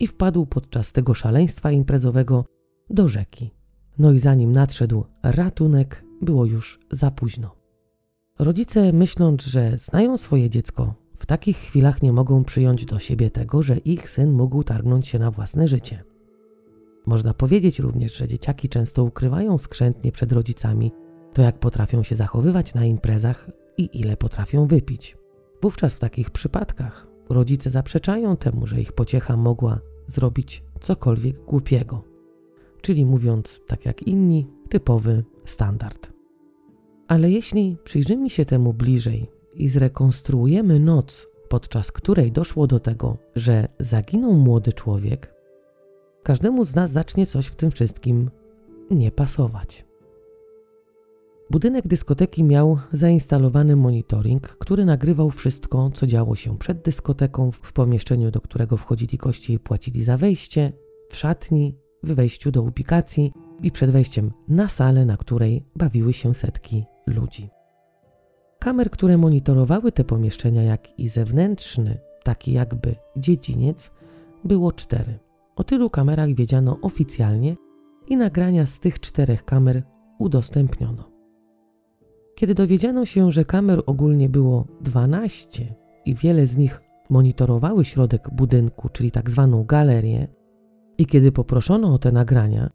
i wpadł podczas tego szaleństwa imprezowego do rzeki. No i zanim nadszedł ratunek, było już za późno. Rodzice, myśląc, że znają swoje dziecko, w takich chwilach nie mogą przyjąć do siebie tego, że ich syn mógł targnąć się na własne życie. Można powiedzieć również, że dzieciaki często ukrywają skrzętnie przed rodzicami to, jak potrafią się zachowywać na imprezach i ile potrafią wypić. Wówczas w takich przypadkach rodzice zaprzeczają temu, że ich pociecha mogła zrobić cokolwiek głupiego. Czyli mówiąc tak jak inni, typowy standard. Ale jeśli przyjrzymy się temu bliżej i zrekonstruujemy noc, podczas której doszło do tego, że zaginął młody człowiek, każdemu z nas zacznie coś w tym wszystkim nie pasować. Budynek dyskoteki miał zainstalowany monitoring, który nagrywał wszystko, co działo się przed dyskoteką, w pomieszczeniu, do którego wchodzili goście i płacili za wejście, w szatni, w wejściu do ubikacji i przed wejściem na salę, na której bawiły się setki ludzi. Kamer, które monitorowały te pomieszczenia, jak i zewnętrzny, taki jakby dziedziniec, było cztery. O tylu kamerach wiedziano oficjalnie i nagrania z tych czterech kamer udostępniono. Kiedy dowiedziano się, że kamer ogólnie było 12 i wiele z nich monitorowały środek budynku, czyli tak zwaną galerię, i kiedy poproszono o te nagrania,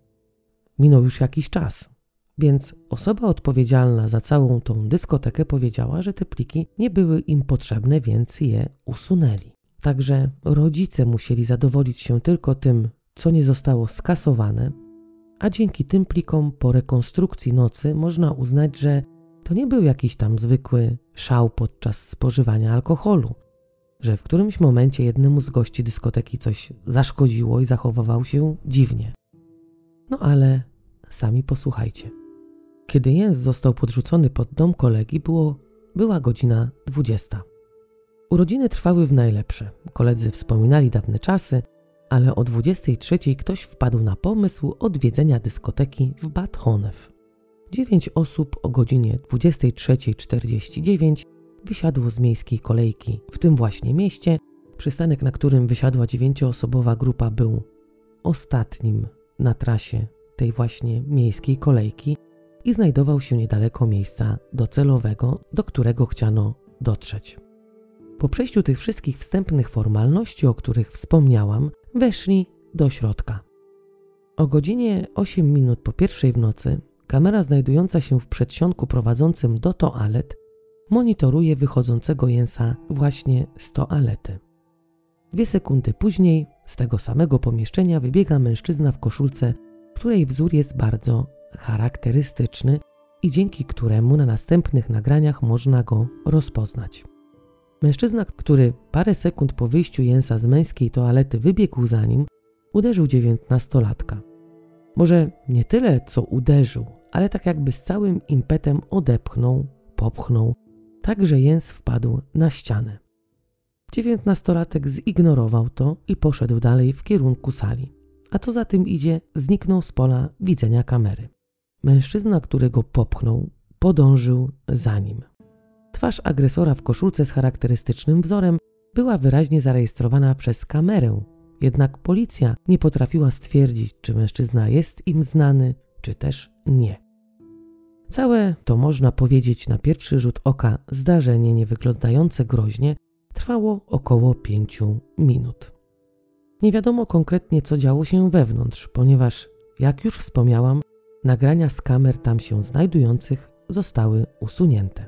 minął już jakiś czas, więc osoba odpowiedzialna za całą tą dyskotekę powiedziała, że te pliki nie były im potrzebne, więc je usunęli. Także rodzice musieli zadowolić się tylko tym, co nie zostało skasowane, a dzięki tym plikom po rekonstrukcji nocy można uznać, że to nie był jakiś tam zwykły szał podczas spożywania alkoholu, że w którymś momencie jednemu z gości dyskoteki coś zaszkodziło i zachowywał się dziwnie. No ale sami posłuchajcie. Kiedy Jens został podrzucony pod dom kolegi, było, była godzina 20. Urodziny trwały w najlepsze. Koledzy wspominali dawne czasy, ale o 23 ktoś wpadł na pomysł odwiedzenia dyskoteki w Bad Honew. Dziewięć osób o godzinie 23.49 wysiadło z miejskiej kolejki w tym właśnie mieście. Przystanek, na którym wysiadła dziewięcioosobowa grupa, był ostatnim na trasie tej właśnie miejskiej kolejki i znajdował się niedaleko miejsca docelowego, do którego chciano dotrzeć. Po przejściu tych wszystkich wstępnych formalności, o których wspomniałam, weszli do środka. O godzinie 8 minut po pierwszej w nocy kamera znajdująca się w przedsionku prowadzącym do toalet monitoruje wychodzącego Jensa właśnie z toalety. Dwie sekundy później z tego samego pomieszczenia wybiega mężczyzna w koszulce, której wzór jest bardzo charakterystyczny i dzięki któremu na następnych nagraniach można go rozpoznać. Mężczyzna, który parę sekund po wyjściu Jensa z męskiej toalety wybiegł za nim, uderzył dziewiętnastolatka. Może nie tyle, co uderzył, ale tak jakby z całym impetem odepchnął, popchnął, tak że Jens wpadł na ścianę. Dziewiętnastolatek zignorował to i poszedł dalej w kierunku sali, a co za tym idzie, zniknął z pola widzenia kamery. Mężczyzna, który go popchnął, podążył za nim. Twarz agresora w koszulce z charakterystycznym wzorem była wyraźnie zarejestrowana przez kamerę, jednak policja nie potrafiła stwierdzić, czy mężczyzna jest im znany, czy też nie. Całe to można powiedzieć na pierwszy rzut oka zdarzenie nie wyglądające groźnie trwało około pięciu minut. Nie wiadomo konkretnie, co działo się wewnątrz, ponieważ, jak już wspomniałam, nagrania z kamer tam się znajdujących zostały usunięte.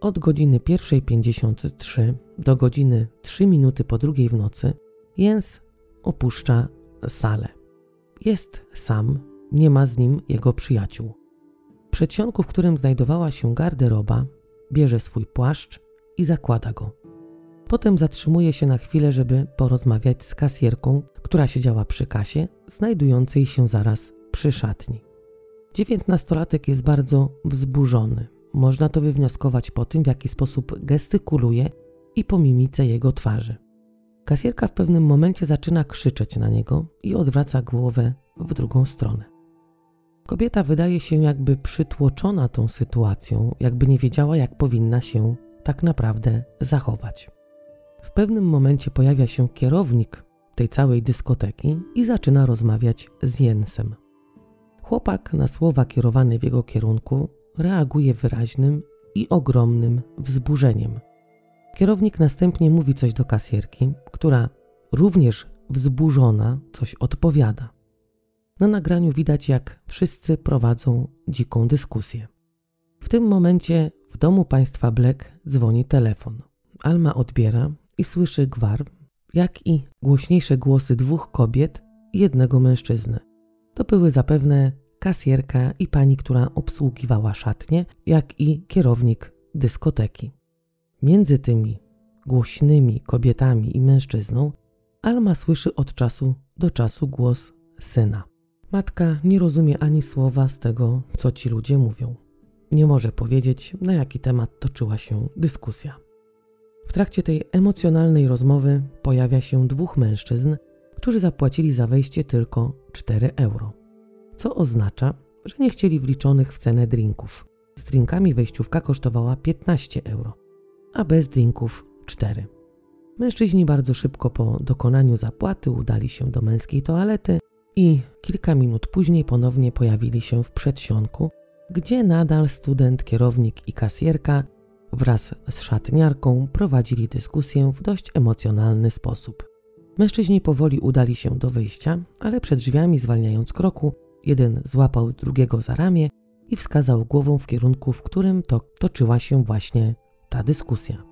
Od godziny 1.53 do godziny 3 minuty po drugiej w nocy Jens opuszcza salę. Jest sam, nie ma z nim jego przyjaciół. W przedsionku, w którym znajdowała się garderoba, bierze swój płaszcz i zakłada go. Potem zatrzymuje się na chwilę, żeby porozmawiać z kasjerką, która siedziała przy kasie, znajdującej się zaraz przy szatni. Dziewiętnastolatek jest bardzo wzburzony. Można to wywnioskować po tym, w jaki sposób gestykuluje i po mimice jego twarzy. Kasjerka w pewnym momencie zaczyna krzyczeć na niego i odwraca głowę w drugą stronę. Kobieta wydaje się jakby przytłoczona tą sytuacją, jakby nie wiedziała, jak powinna się tak naprawdę zachować. W pewnym momencie pojawia się kierownik tej całej dyskoteki i zaczyna rozmawiać z Jensem. Chłopak na słowa kierowane w jego kierunku reaguje wyraźnym i ogromnym wzburzeniem. Kierownik następnie mówi coś do kasjerki, która również wzburzona coś odpowiada. Na nagraniu widać, jak wszyscy prowadzą dziką dyskusję. W tym momencie w domu państwa Black dzwoni telefon. Alma odbiera i słyszy gwar, jak i głośniejsze głosy dwóch kobiet i jednego mężczyzny. To były zapewne kasjerka i pani, która obsługiwała szatnię, jak i kierownik dyskoteki. Między tymi głośnymi kobietami i mężczyzną Alma słyszy od czasu do czasu głos syna. Matka nie rozumie ani słowa z tego, co ci ludzie mówią. Nie może powiedzieć, na jaki temat toczyła się dyskusja. W trakcie tej emocjonalnej rozmowy pojawia się dwóch mężczyzn, którzy zapłacili za wejście tylko 4 euro, co oznacza, że nie chcieli wliczonych w cenę drinków. Z drinkami wejściówka kosztowała 15 euro, a bez drinków 4. Mężczyźni bardzo szybko po dokonaniu zapłaty udali się do męskiej toalety i kilka minut później ponownie pojawili się w przedsionku, gdzie nadal student, kierownik i kasjerka wraz z szatniarką prowadzili dyskusję w dość emocjonalny sposób. Mężczyźni powoli udali się do wyjścia, ale przed drzwiami zwalniając kroku, jeden złapał drugiego za ramię i wskazał głową w kierunku, w którym to toczyła się właśnie ta dyskusja.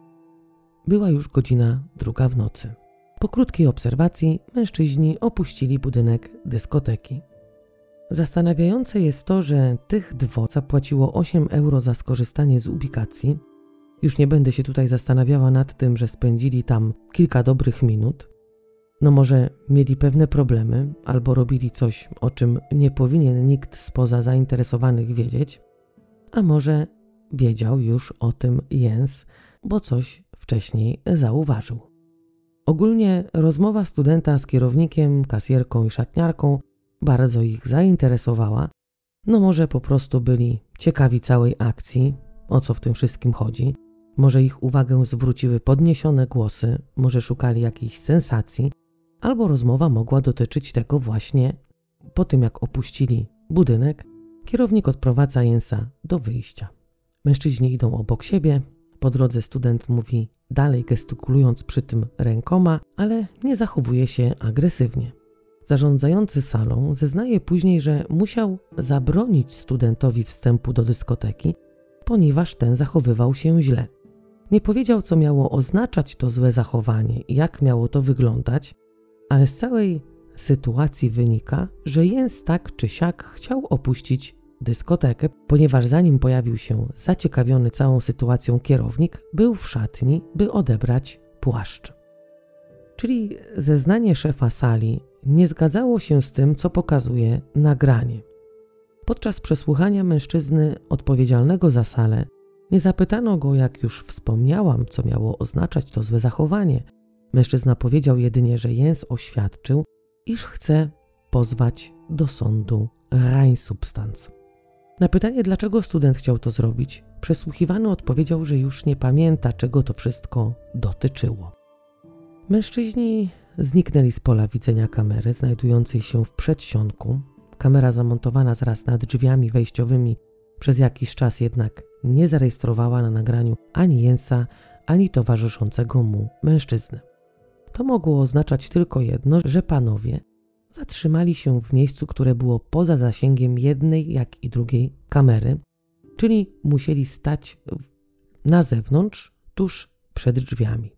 Była już godzina druga w nocy. Po krótkiej obserwacji mężczyźni opuścili budynek dyskoteki. Zastanawiające jest to, że tych dwóch zapłaciło 8 euro za skorzystanie z ubikacji. Już nie będę się tutaj zastanawiała nad tym, że spędzili tam kilka dobrych minut. No może mieli pewne problemy, albo robili coś, o czym nie powinien nikt spoza zainteresowanych wiedzieć, a może wiedział już o tym Jens, bo coś wcześniej zauważył. Ogólnie rozmowa studenta z kierownikiem, kasjerką i szatniarką bardzo ich zainteresowała. No może po prostu byli ciekawi całej akcji, o co w tym wszystkim chodzi. Może ich uwagę zwróciły podniesione głosy, może szukali jakiejś sensacji, albo rozmowa mogła dotyczyć tego właśnie po tym, jak opuścili budynek, kierownik odprowadza Jensa do wyjścia. Mężczyźni idą obok siebie, po drodze student mówi dalej gestykulując przy tym rękoma, ale nie zachowuje się agresywnie. Zarządzający salą zeznaje później, że musiał zabronić studentowi wstępu do dyskoteki, ponieważ ten zachowywał się źle. Nie powiedział, co miało oznaczać to złe zachowanie i jak miało to wyglądać, ale z całej sytuacji wynika, że Jens tak czy siak chciał opuścić dyskotekę, ponieważ zanim pojawił się zaciekawiony całą sytuacją kierownik, był w szatni, by odebrać płaszcz. Czyli zeznanie szefa sali nie zgadzało się z tym, co pokazuje nagranie. Podczas przesłuchania mężczyzny odpowiedzialnego za salę nie zapytano go, jak już wspomniałam, co miało oznaczać to złe zachowanie. Mężczyzna powiedział jedynie, że Jens oświadczył, iż chce pozwać do sądu Rheinsubstanz. Na pytanie, dlaczego student chciał to zrobić, przesłuchiwany odpowiedział, że już nie pamięta, czego to wszystko dotyczyło. Mężczyźni zniknęli z pola widzenia kamery znajdującej się w przedsionku. Kamera zamontowana zaraz nad drzwiami wejściowymi przez jakiś czas jednak nie zarejestrowała na nagraniu ani Jensa, ani towarzyszącego mu mężczyzny. To mogło oznaczać tylko jedno, że panowie zatrzymali się w miejscu, które było poza zasięgiem jednej, jak i drugiej kamery, czyli musieli stać na zewnątrz, tuż przed drzwiami.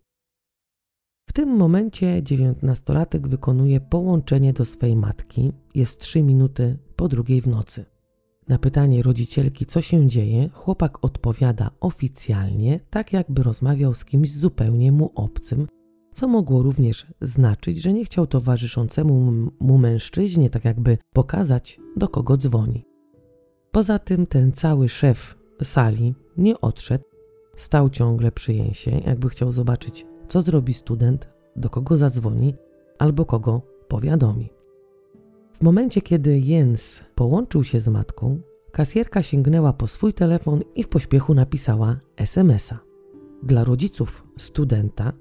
W tym momencie dziewiętnastolatek wykonuje połączenie do swej matki. Jest trzy minuty po drugiej w nocy. Na pytanie rodzicielki, co się dzieje, chłopak odpowiada oficjalnie, tak jakby rozmawiał z kimś zupełnie mu obcym, co mogło również znaczyć, że nie chciał towarzyszącemu mu mężczyźnie tak jakby pokazać, do kogo dzwoni. Poza tym ten cały szef sali nie odszedł, stał ciągle przy Jensie, jakby chciał zobaczyć, co zrobi student, do kogo zadzwoni albo kogo powiadomi. W momencie, kiedy Jens połączył się z matką, kasjerka sięgnęła po swój telefon i w pośpiechu napisała SMS-a. Dla rodziców studenta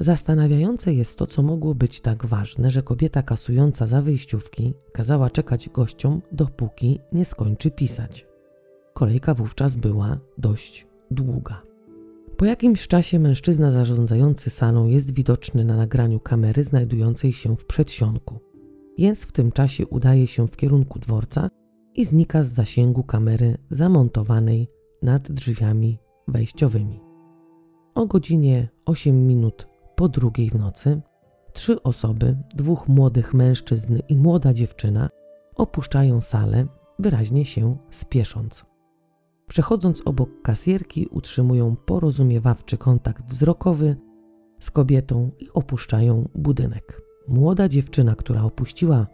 zastanawiające jest to, co mogło być tak ważne, że kobieta kasująca za wyjściówki kazała czekać gościom, dopóki nie skończy pisać. Kolejka wówczas była dość długa. Po jakimś czasie mężczyzna zarządzający salą jest widoczny na nagraniu kamery znajdującej się w przedsionku. Jens w tym czasie udaje się w kierunku dworca i znika z zasięgu kamery zamontowanej nad drzwiami wejściowymi. O godzinie 8 minut po drugiej w nocy trzy osoby, dwóch młodych mężczyzn i młoda dziewczyna, opuszczają salę, wyraźnie się spiesząc. Przechodząc obok kasierki, utrzymują porozumiewawczy kontakt wzrokowy z kobietą i opuszczają budynek. Młoda dziewczyna, która opuściła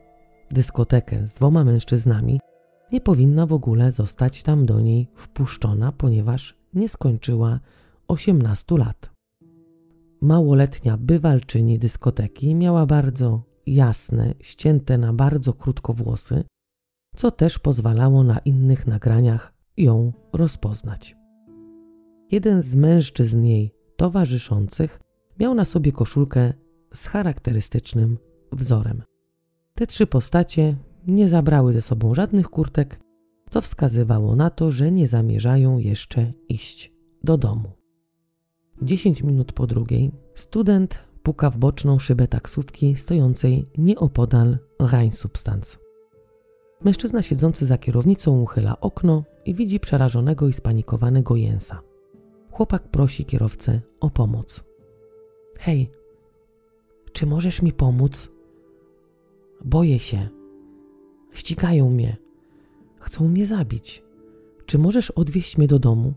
dyskotekę z dwoma mężczyznami, nie powinna w ogóle zostać tam do niej wpuszczona, ponieważ nie skończyła 18 lat. Małoletnia bywalczyni dyskoteki miała bardzo jasne, ścięte na bardzo krótko włosy, co też pozwalało na innych nagraniach ją rozpoznać. Jeden z mężczyzn jej towarzyszących miał na sobie koszulkę z charakterystycznym wzorem. Te trzy postacie nie zabrały ze sobą żadnych kurtek, co wskazywało na to, że nie zamierzają jeszcze iść do domu. Dziesięć minut po drugiej student puka w boczną szybę taksówki stojącej nieopodal Rheinsubstanz. Mężczyzna siedzący za kierownicą uchyla okno i widzi przerażonego i spanikowanego Jensa. Chłopak prosi kierowcę o pomoc. Hej, czy możesz mi pomóc? Boję się. Ścigają mnie. Chcą mnie zabić. Czy możesz odwieźć mnie do domu?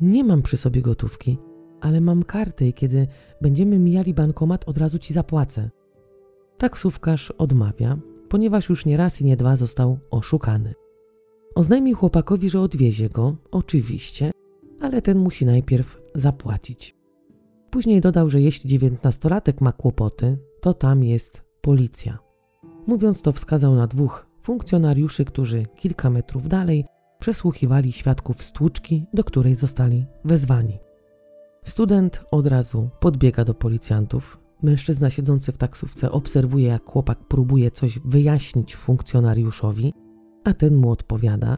Nie mam przy sobie gotówki, ale mam kartę i kiedy będziemy mijali bankomat, od razu ci zapłacę. Taksówkarz odmawia, ponieważ już nie raz i nie dwa został oszukany. Oznajmił chłopakowi, że odwiezie go, oczywiście, ale ten musi najpierw zapłacić. Później dodał, że jeśli dziewiętnastolatek ma kłopoty, to tam jest policja. Mówiąc to, wskazał na dwóch funkcjonariuszy, którzy kilka metrów dalej przesłuchiwali świadków stłuczki, do której zostali wezwani. Student od razu podbiega do policjantów. Mężczyzna siedzący w taksówce obserwuje, jak chłopak próbuje coś wyjaśnić funkcjonariuszowi, a ten mu odpowiada,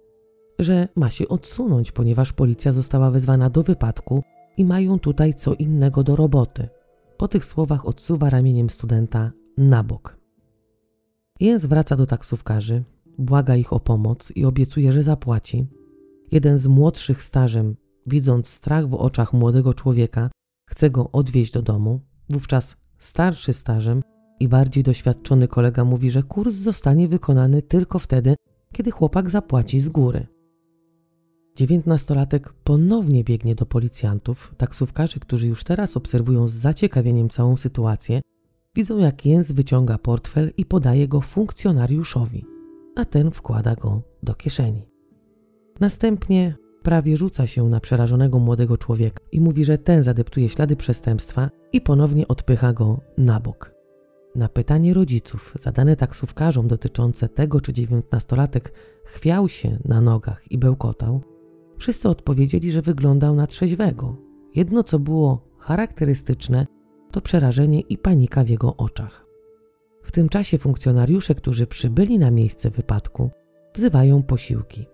że ma się odsunąć, ponieważ policja została wezwana do wypadku i mają tutaj co innego do roboty. Po tych słowach odsuwa ramieniem studenta na bok. Jens wraca do taksówkarzy, błaga ich o pomoc i obiecuje, że zapłaci. Jeden z młodszych starzem, widząc strach w oczach młodego człowieka, chce go odwieźć do domu. Wówczas starszy starzem i bardziej doświadczony kolega mówi, że kurs zostanie wykonany tylko wtedy, kiedy chłopak zapłaci z góry. Dziewiętnastolatek ponownie biegnie do policjantów. Taksówkarzy, którzy już teraz obserwują z zaciekawieniem całą sytuację, widzą jak Jens wyciąga portfel i podaje go funkcjonariuszowi, a ten wkłada go do kieszeni. Następnie prawie rzuca się na przerażonego młodego człowieka i mówi, że ten zadeptuje ślady przestępstwa i ponownie odpycha go na bok. Na pytanie rodziców zadane taksówkarzom dotyczące tego, czy dziewiętnastolatek chwiał się na nogach i bełkotał, wszyscy odpowiedzieli, że wyglądał na trzeźwego. Jedno, co było charakterystyczne, to przerażenie i panika w jego oczach. W tym czasie funkcjonariusze, którzy przybyli na miejsce wypadku, wzywają posiłki.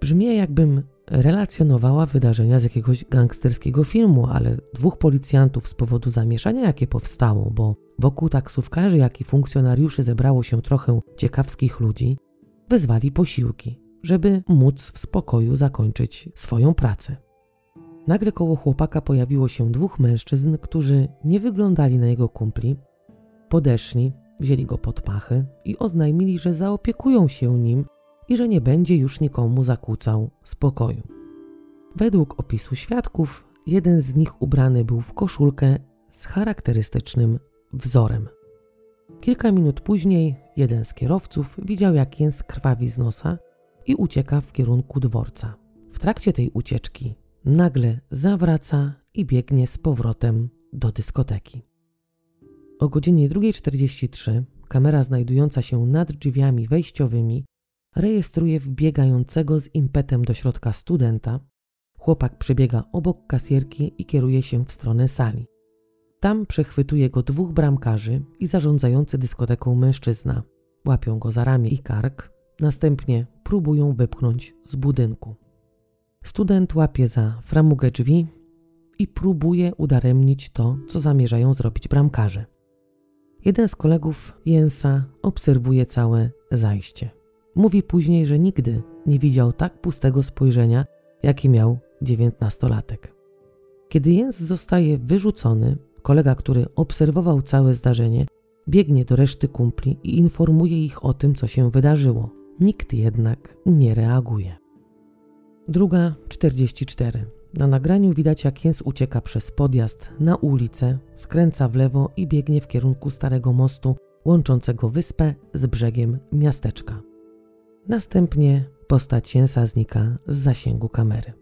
Brzmi jakbym relacjonowała wydarzenia z jakiegoś gangsterskiego filmu, ale dwóch policjantów z powodu zamieszania, jakie powstało, bo wokół taksówkarzy, jak i funkcjonariuszy zebrało się trochę ciekawskich ludzi, wezwali posiłki, żeby móc w spokoju zakończyć swoją pracę. Nagle koło chłopaka pojawiło się dwóch mężczyzn, którzy nie wyglądali na jego kumpli. Podeszli, wzięli go pod pachy i oznajmili, że zaopiekują się nim i że nie będzie już nikomu zakłócał spokoju. Według opisu świadków, jeden z nich ubrany był w koszulkę z charakterystycznym wzorem. Kilka minut później jeden z kierowców widział, jak Jens krwawi z nosa i ucieka w kierunku dworca. W trakcie tej ucieczki nagle zawraca i biegnie z powrotem do dyskoteki. O godzinie 2.43 kamera znajdująca się nad drzwiami wejściowymi rejestruje wbiegającego z impetem do środka studenta. Chłopak przebiega obok kasierki i kieruje się w stronę sali. Tam przechwytuje go dwóch bramkarzy i zarządzający dyskoteką mężczyzna. Łapią go za ramię i kark, następnie próbują wypchnąć z budynku. Student łapie za framugę drzwi i próbuje udaremnić to, co zamierzają zrobić bramkarze. Jeden z kolegów Jensa obserwuje całe zajście. Mówi później, że nigdy nie widział tak pustego spojrzenia, jaki miał dziewiętnastolatek. Kiedy Jens zostaje wyrzucony, kolega, który obserwował całe zdarzenie, biegnie do reszty kumpli i informuje ich o tym, co się wydarzyło. Nikt jednak nie reaguje. Druga 44. Na nagraniu widać, jak Jens ucieka przez podjazd na ulicę, skręca w lewo i biegnie w kierunku starego mostu łączącego wyspę z brzegiem miasteczka. Następnie postać Jensa znika z zasięgu kamery.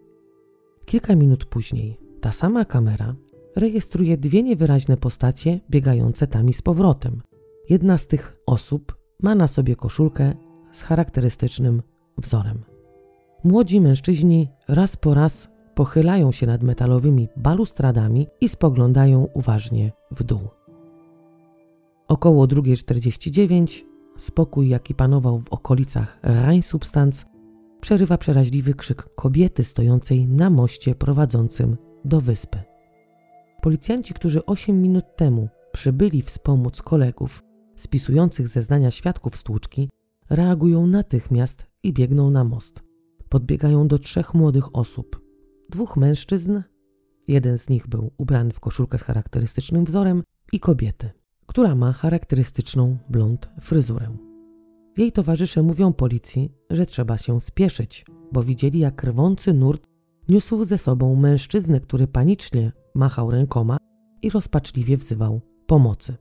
Kilka minut później ta sama kamera rejestruje dwie niewyraźne postacie biegające tam i z powrotem. Jedna z tych osób ma na sobie koszulkę z charakterystycznym wzorem. Młodzi mężczyźni raz po raz pochylają się nad metalowymi balustradami i spoglądają uważnie w dół. Około 2.49 spokój, jaki panował w okolicach Rheinsubstanz, przerywa przeraźliwy krzyk kobiety stojącej na moście prowadzącym do wyspy. Policjanci, którzy 8 minut temu przybyli wspomóc kolegów spisujących zeznania świadków stłuczki, reagują natychmiast i biegną na most. Podbiegają do trzech młodych osób. Dwóch mężczyzn, jeden z nich był ubrany w koszulkę z charakterystycznym wzorem, i kobiety, która ma charakterystyczną blond fryzurę. Jej towarzysze mówią policji, że trzeba się spieszyć, bo widzieli jak rwący nurt niósł ze sobą mężczyznę, który panicznie machał rękoma i rozpaczliwie wzywał pomocy.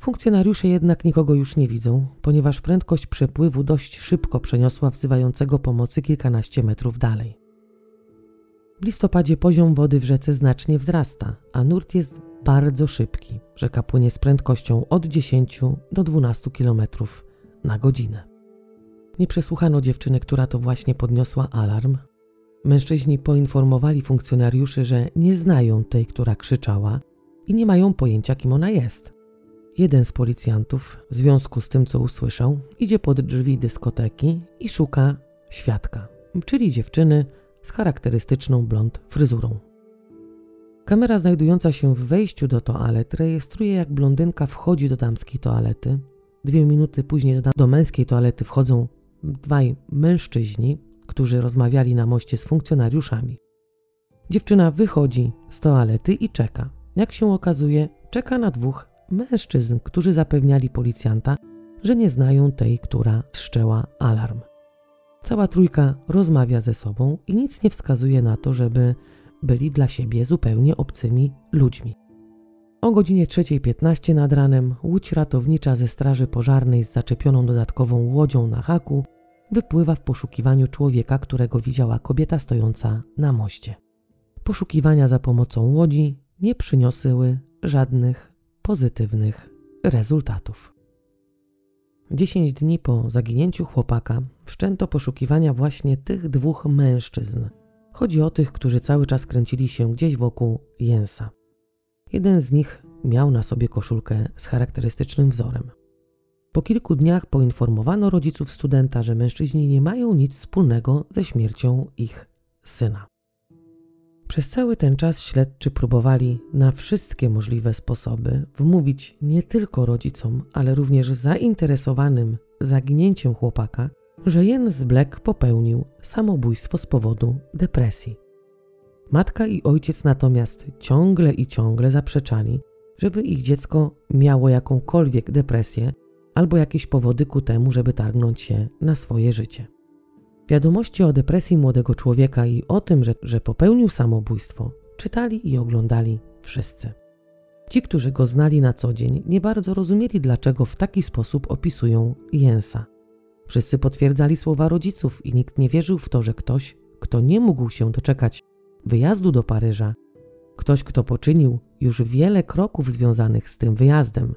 Funkcjonariusze jednak nikogo już nie widzą, ponieważ prędkość przepływu dość szybko przeniosła wzywającego pomocy kilkanaście metrów dalej. W listopadzie poziom wody w rzece znacznie wzrasta, a nurt jest bardzo szybki. Rzeka płynie z prędkością od 10 do 12 km na godzinę. Nie przesłuchano dziewczyny, która to właśnie podniosła alarm. Mężczyźni poinformowali funkcjonariuszy, że nie znają tej, która krzyczała i nie mają pojęcia, kim ona jest. Jeden z policjantów, w związku z tym, co usłyszał, idzie pod drzwi dyskoteki i szuka świadka, czyli dziewczyny z charakterystyczną blond fryzurą. Kamera znajdująca się w wejściu do toalet rejestruje, jak blondynka wchodzi do damskiej toalety. Dwie minuty później do, do męskiej toalety wchodzą dwaj mężczyźni, którzy rozmawiali na moście z funkcjonariuszami. Dziewczyna wychodzi z toalety i czeka. Jak się okazuje, czeka na dwóch mężczyzn, którzy zapewniali policjanta, że nie znają tej, która wszczęła alarm. Cała trójka rozmawia ze sobą i nic nie wskazuje na to, żeby byli dla siebie zupełnie obcymi ludźmi. O godzinie 3.15 nad ranem łódź ratownicza ze straży pożarnej z zaczepioną dodatkową łodzią na haku wypływa w poszukiwaniu człowieka, którego widziała kobieta stojąca na moście. Poszukiwania za pomocą łodzi nie przyniosły żadnych pozytywnych rezultatów. Dziesięć dni po zaginięciu chłopaka wszczęto poszukiwania właśnie tych dwóch mężczyzn. Chodzi o tych, którzy cały czas kręcili się gdzieś wokół Jensa. Jeden z nich miał na sobie koszulkę z charakterystycznym wzorem. Po kilku dniach poinformowano rodziców studenta, że mężczyźni nie mają nic wspólnego ze śmiercią ich syna. Przez cały ten czas śledczy próbowali na wszystkie możliwe sposoby wmówić nie tylko rodzicom, ale również zainteresowanym zaginięciem chłopaka, że Jens Black popełnił samobójstwo z powodu depresji. Matka i ojciec natomiast ciągle i ciągle zaprzeczali, żeby ich dziecko miało jakąkolwiek depresję albo jakieś powody ku temu, żeby targnąć się na swoje życie. Wiadomości o depresji młodego człowieka i o tym, że, że popełnił samobójstwo, czytali i oglądali wszyscy. Ci, którzy go znali na co dzień, nie bardzo rozumieli, dlaczego w taki sposób opisują Jensa. Wszyscy potwierdzali słowa rodziców i nikt nie wierzył w to, że ktoś, kto nie mógł się doczekać wyjazdu do Paryża, ktoś, kto poczynił już wiele kroków związanych z tym wyjazdem,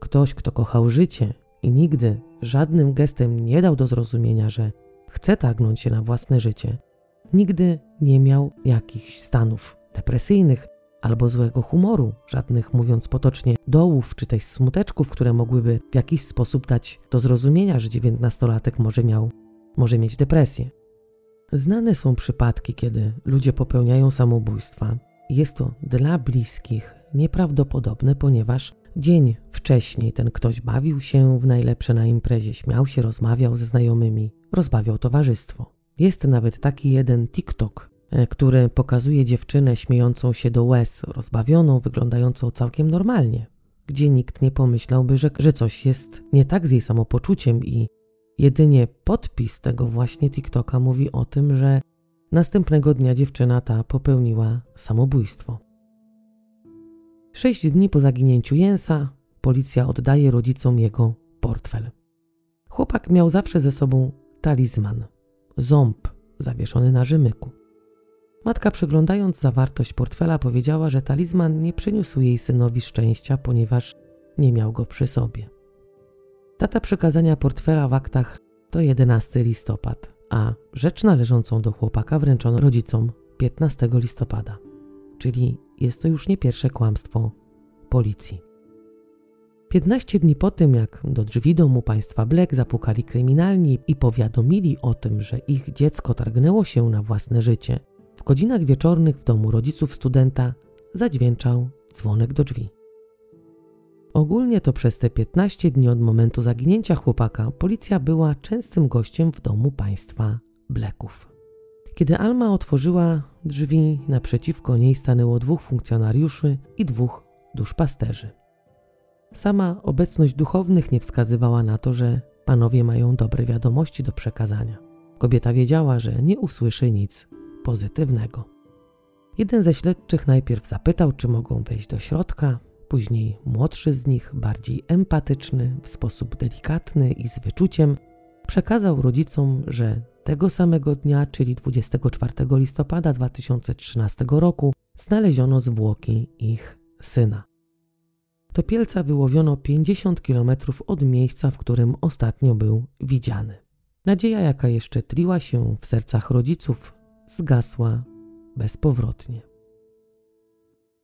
ktoś, kto kochał życie i nigdy żadnym gestem nie dał do zrozumienia, że chce targnąć się na własne życie, nigdy nie miał jakichś stanów depresyjnych albo złego humoru, żadnych, mówiąc potocznie, dołów czy też smuteczków, które mogłyby w jakiś sposób dać do zrozumienia, że dziewiętnastolatek może miał, może mieć depresję. Znane są przypadki, kiedy ludzie popełniają samobójstwa. Jest to dla bliskich nieprawdopodobne, ponieważ dzień wcześniej ten ktoś bawił się w najlepsze na imprezie, śmiał się, rozmawiał ze znajomymi, rozbawiał towarzystwo. Jest nawet taki jeden TikTok, który pokazuje dziewczynę śmiejącą się do łez, rozbawioną, wyglądającą całkiem normalnie, gdzie nikt nie pomyślałby, że, że coś jest nie tak z jej samopoczuciem i jedynie podpis tego właśnie TikToka mówi o tym, że następnego dnia dziewczyna ta popełniła samobójstwo. Sześć dni po zaginięciu Jensa policja oddaje rodzicom jego portfel. Chłopak miał zawsze ze sobą talizman, ząb zawieszony na rzemyku. Matka, przeglądając zawartość portfela, powiedziała, że talizman nie przyniósł jej synowi szczęścia, ponieważ nie miał go przy sobie. Data przekazania portfela w aktach to 11 listopad, a rzecz należącą do chłopaka wręczono rodzicom 15 listopada, czyli jest to już nie pierwsze kłamstwo policji. 15 dni po tym, jak do drzwi domu państwa Black zapukali kryminalni i powiadomili o tym, że ich dziecko targnęło się na własne życie, w godzinach wieczornych w domu rodziców studenta zadźwięczał dzwonek do drzwi. Ogólnie to przez te 15 dni od momentu zaginięcia chłopaka policja była częstym gościem w domu państwa Blacków. Kiedy Alma otworzyła drzwi, naprzeciwko niej stanęło dwóch funkcjonariuszy i dwóch duszpasterzy. Sama obecność duchownych nie wskazywała na to, że panowie mają dobre wiadomości do przekazania. Kobieta wiedziała, że nie usłyszy nic pozytywnego. Jeden ze śledczych najpierw zapytał, czy mogą wejść do środka, później młodszy z nich, bardziej empatyczny, w sposób delikatny i z wyczuciem, przekazał rodzicom, że tego samego dnia, czyli 24 listopada 2013 roku, znaleziono zwłoki ich syna. Do Pielca wyłowiono 50 km od miejsca, w którym ostatnio był widziany. Nadzieja, jaka jeszcze tliła się w sercach rodziców, zgasła bezpowrotnie.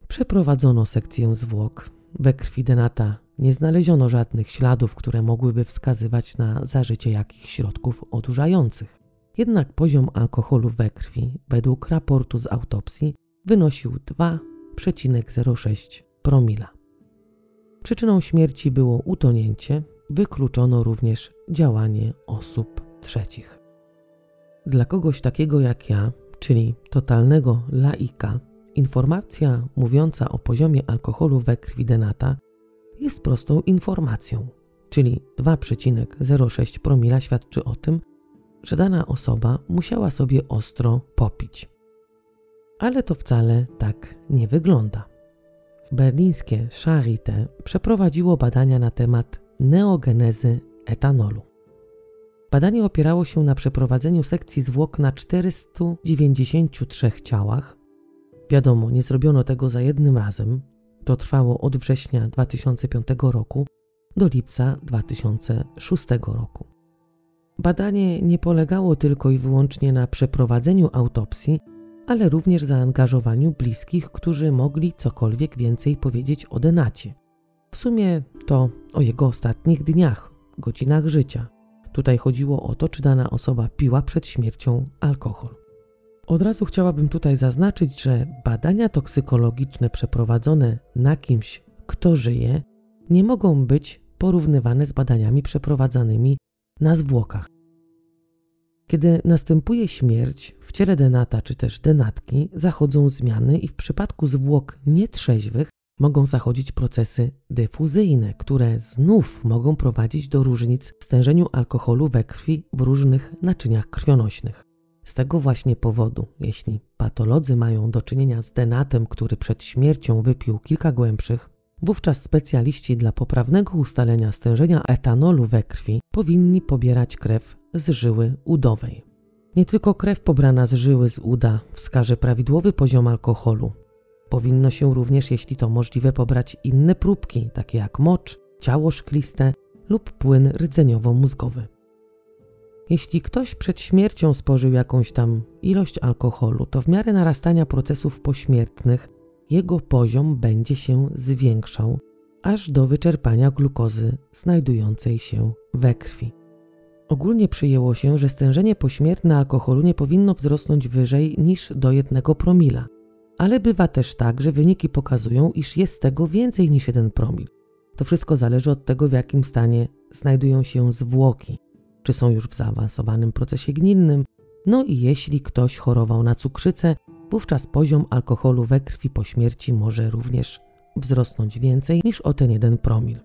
Przeprowadzono sekcję zwłok. We krwi Denata nie znaleziono żadnych śladów, które mogłyby wskazywać na zażycie jakichś środków odurzających. Jednak poziom alkoholu we krwi, według raportu z autopsji, wynosił 2,06 promila. Przyczyną śmierci było utonięcie, wykluczono również działanie osób trzecich. Dla kogoś takiego jak ja, czyli totalnego laika, informacja mówiąca o poziomie alkoholu we krwi Denata jest prostą informacją, czyli 2,06 promila świadczy o tym, że dana osoba musiała sobie ostro popić. Ale to wcale tak nie wygląda. Berlińskie Charité przeprowadziło badania na temat neogenezy etanolu. Badanie opierało się na przeprowadzeniu sekcji zwłok na 493 ciałach. Wiadomo, nie zrobiono tego za jednym razem. To trwało od września 2005 roku do lipca 2006 roku. Badanie nie polegało tylko i wyłącznie na przeprowadzeniu autopsji, ale również zaangażowaniu bliskich, którzy mogli cokolwiek więcej powiedzieć o Denacie. W sumie to o jego ostatnich dniach, godzinach życia. Tutaj chodziło o to, czy dana osoba piła przed śmiercią alkohol. Od razu chciałabym tutaj zaznaczyć, że badania toksykologiczne przeprowadzone na kimś, kto żyje, nie mogą być porównywane z badaniami przeprowadzanymi na zwłokach. Kiedy następuje śmierć, w ciele denata czy też denatki zachodzą zmiany i w przypadku zwłok nietrzeźwych mogą zachodzić procesy dyfuzyjne, które znów mogą prowadzić do różnic w stężeniu alkoholu we krwi w różnych naczyniach krwionośnych. Z tego właśnie powodu, jeśli patolodzy mają do czynienia z denatem, który przed śmiercią wypił kilka głębszych, wówczas specjaliści dla poprawnego ustalenia stężenia etanolu we krwi powinni pobierać krew z żyły udowej. Nie tylko krew pobrana z żyły z uda wskaże prawidłowy poziom alkoholu. Powinno się również, jeśli to możliwe, pobrać inne próbki, takie jak mocz, ciało szkliste lub płyn rdzeniowo-mózgowy. Jeśli ktoś przed śmiercią spożył jakąś tam ilość alkoholu, to w miarę narastania procesów pośmiertnych jego poziom będzie się zwiększał aż do wyczerpania glukozy znajdującej się we krwi. Ogólnie przyjęło się, że stężenie pośmiertne alkoholu nie powinno wzrosnąć wyżej niż do 1 promila, ale bywa też tak, że wyniki pokazują, iż jest tego więcej niż 1 promil. To wszystko zależy od tego, w jakim stanie znajdują się zwłoki, czy są już w zaawansowanym procesie gnilnym, no i jeśli ktoś chorował na cukrzycę, wówczas poziom alkoholu we krwi po śmierci może również wzrosnąć więcej niż o ten 1 promil.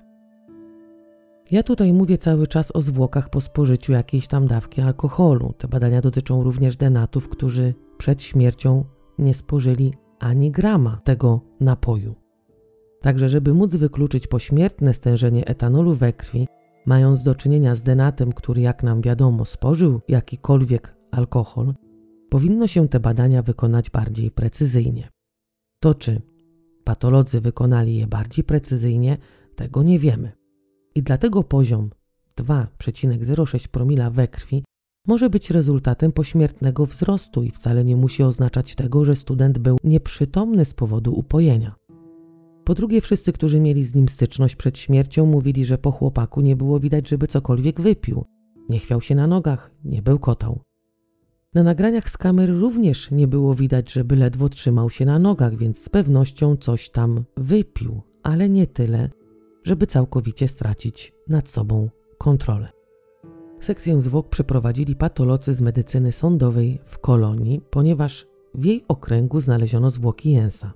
Ja tutaj mówię cały czas o zwłokach po spożyciu jakiejś tam dawki alkoholu. Te badania dotyczą również denatów, którzy przed śmiercią nie spożyli ani grama tego napoju. Także, żeby móc wykluczyć pośmiertne stężenie etanolu we krwi, mając do czynienia z denatem, który, jak nam wiadomo, spożył jakikolwiek alkohol, powinno się te badania wykonać bardziej precyzyjnie. To czy patolodzy wykonali je bardziej precyzyjnie, tego nie wiemy. I dlatego poziom 2,06 promila we krwi może być rezultatem pośmiertnego wzrostu i wcale nie musi oznaczać tego, że student był nieprzytomny z powodu upojenia. Po drugie, wszyscy, którzy mieli z nim styczność przed śmiercią, mówili, że po chłopaku nie było widać, żeby cokolwiek wypił. Nie chwiał się na nogach, nie bełkotał. Na nagraniach z kamer również nie było widać, żeby ledwo trzymał się na nogach, więc z pewnością coś tam wypił, ale nie tyle, żeby całkowicie stracić nad sobą kontrolę. Sekcję zwłok przeprowadzili patolodzy z medycyny sądowej w kolonii, ponieważ w jej okręgu znaleziono zwłoki Jensa.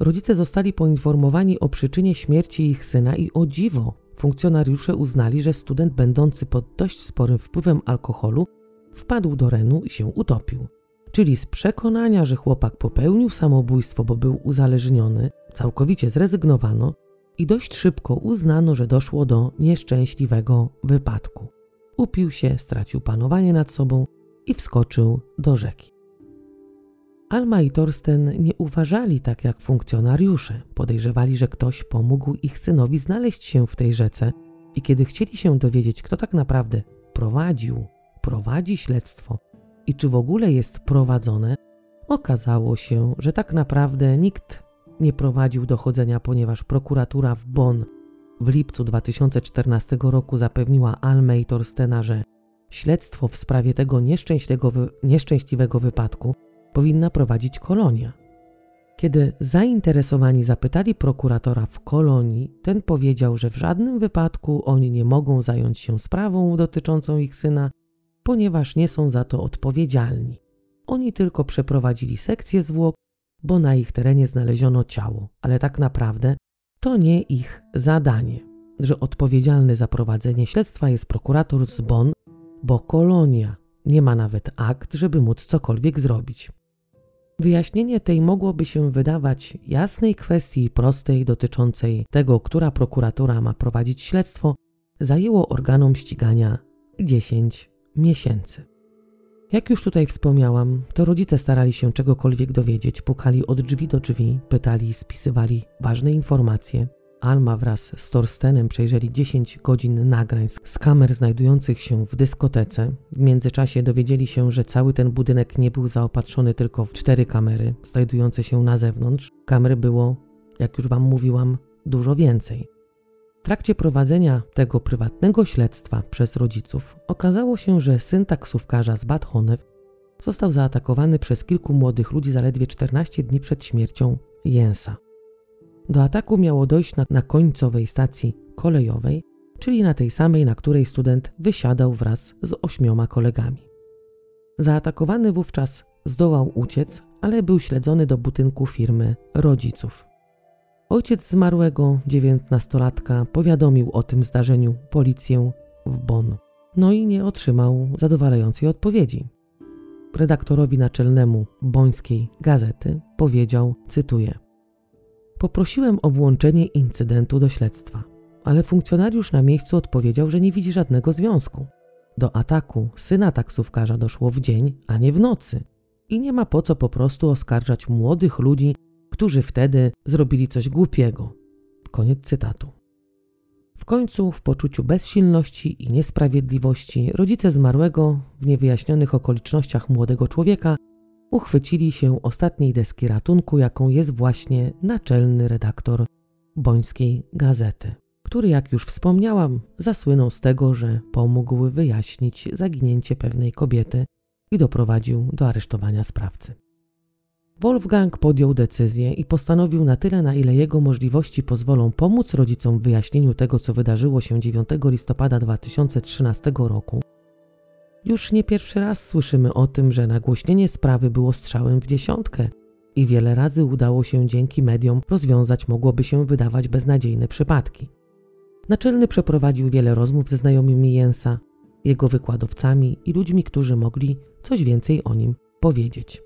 Rodzice zostali poinformowani o przyczynie śmierci ich syna i o dziwo funkcjonariusze uznali, że student będący pod dość sporym wpływem alkoholu wpadł do Renu i się utopił. Czyli z przekonania, że chłopak popełnił samobójstwo, bo był uzależniony, całkowicie zrezygnowano i dość szybko uznano, że doszło do nieszczęśliwego wypadku. Upił się, stracił panowanie nad sobą i wskoczył do rzeki. Alma i Torsten nie uważali tak jak funkcjonariusze. Podejrzewali, że ktoś pomógł ich synowi znaleźć się w tej rzece i kiedy chcieli się dowiedzieć, kto tak naprawdę prowadził, prowadzi śledztwo i czy w ogóle jest prowadzone, okazało się, że tak naprawdę nikt nie prowadził dochodzenia, ponieważ prokuratura w Bonn w lipcu 2014 roku zapewniła Almę i Torstena, że śledztwo w sprawie tego nieszczęśliwego, wypadku powinna prowadzić kolonia. Kiedy zainteresowani zapytali prokuratora w kolonii, ten powiedział, że w żadnym wypadku oni nie mogą zająć się sprawą dotyczącą ich syna, ponieważ nie są za to odpowiedzialni. Oni tylko przeprowadzili sekcję zwłok, bo na ich terenie znaleziono ciało, ale tak naprawdę to nie ich zadanie, że odpowiedzialny za prowadzenie śledztwa jest prokurator z Bonn, bo kolonia nie ma nawet akt, żeby móc cokolwiek zrobić. Wyjaśnienie tej mogłoby się wydawać jasnej kwestii prostej dotyczącej tego, która prokuratura ma prowadzić śledztwo, zajęło organom ścigania 10 miesięcy. Jak już tutaj wspomniałam, to rodzice starali się czegokolwiek dowiedzieć, pukali od drzwi do drzwi, pytali, spisywali ważne informacje. Alma wraz z Torstenem przejrzeli 10 godzin nagrań z kamer znajdujących się w dyskotece. W międzyczasie dowiedzieli się, że cały ten budynek nie był zaopatrzony tylko w cztery kamery znajdujące się na zewnątrz. Kamer było, jak już Wam mówiłam, dużo więcej. Trakcie prowadzenia tego prywatnego śledztwa przez rodziców okazało się, że syn taksówkarza z Bad Honew został zaatakowany przez kilku młodych ludzi zaledwie 14 dni przed śmiercią Jensa. Do ataku miało dojść na, na końcowej stacji kolejowej, czyli na tej samej, na której student wysiadał wraz z ośmioma kolegami. Zaatakowany wówczas zdołał uciec, ale był śledzony do budynku firmy rodziców. Ojciec zmarłego dziewiętnastolatka powiadomił o tym zdarzeniu policję w Bonn, no i nie otrzymał zadowalającej odpowiedzi. Redaktorowi naczelnemu bońskiej gazety powiedział, cytuję: Poprosiłem o włączenie incydentu do śledztwa, ale funkcjonariusz na miejscu odpowiedział, że nie widzi żadnego związku. Do ataku syna taksówkarza doszło w dzień, a nie w nocy. I nie ma po co po prostu oskarżać młodych ludzi, którzy wtedy zrobili coś głupiego. Koniec cytatu. W końcu, w poczuciu bezsilności i niesprawiedliwości, rodzice zmarłego w niewyjaśnionych okolicznościach młodego człowieka uchwycili się ostatniej deski ratunku, jaką jest właśnie naczelny redaktor bońskiej gazety, który, jak już wspomniałam, zasłynął z tego, że pomógł wyjaśnić zaginięcie pewnej kobiety i doprowadził do aresztowania sprawcy. Wolfgang podjął decyzję i postanowił na tyle, na ile jego możliwości pozwolą pomóc rodzicom w wyjaśnieniu tego, co wydarzyło się 9 listopada 2013 roku. Już nie pierwszy raz słyszymy o tym, że nagłośnienie sprawy było strzałem w dziesiątkę i wiele razy udało się dzięki mediom rozwiązać mogłoby się wydawać beznadziejne przypadki. Naczelny przeprowadził wiele rozmów ze znajomymi Jensa, jego wykładowcami i ludźmi, którzy mogli coś więcej o nim powiedzieć.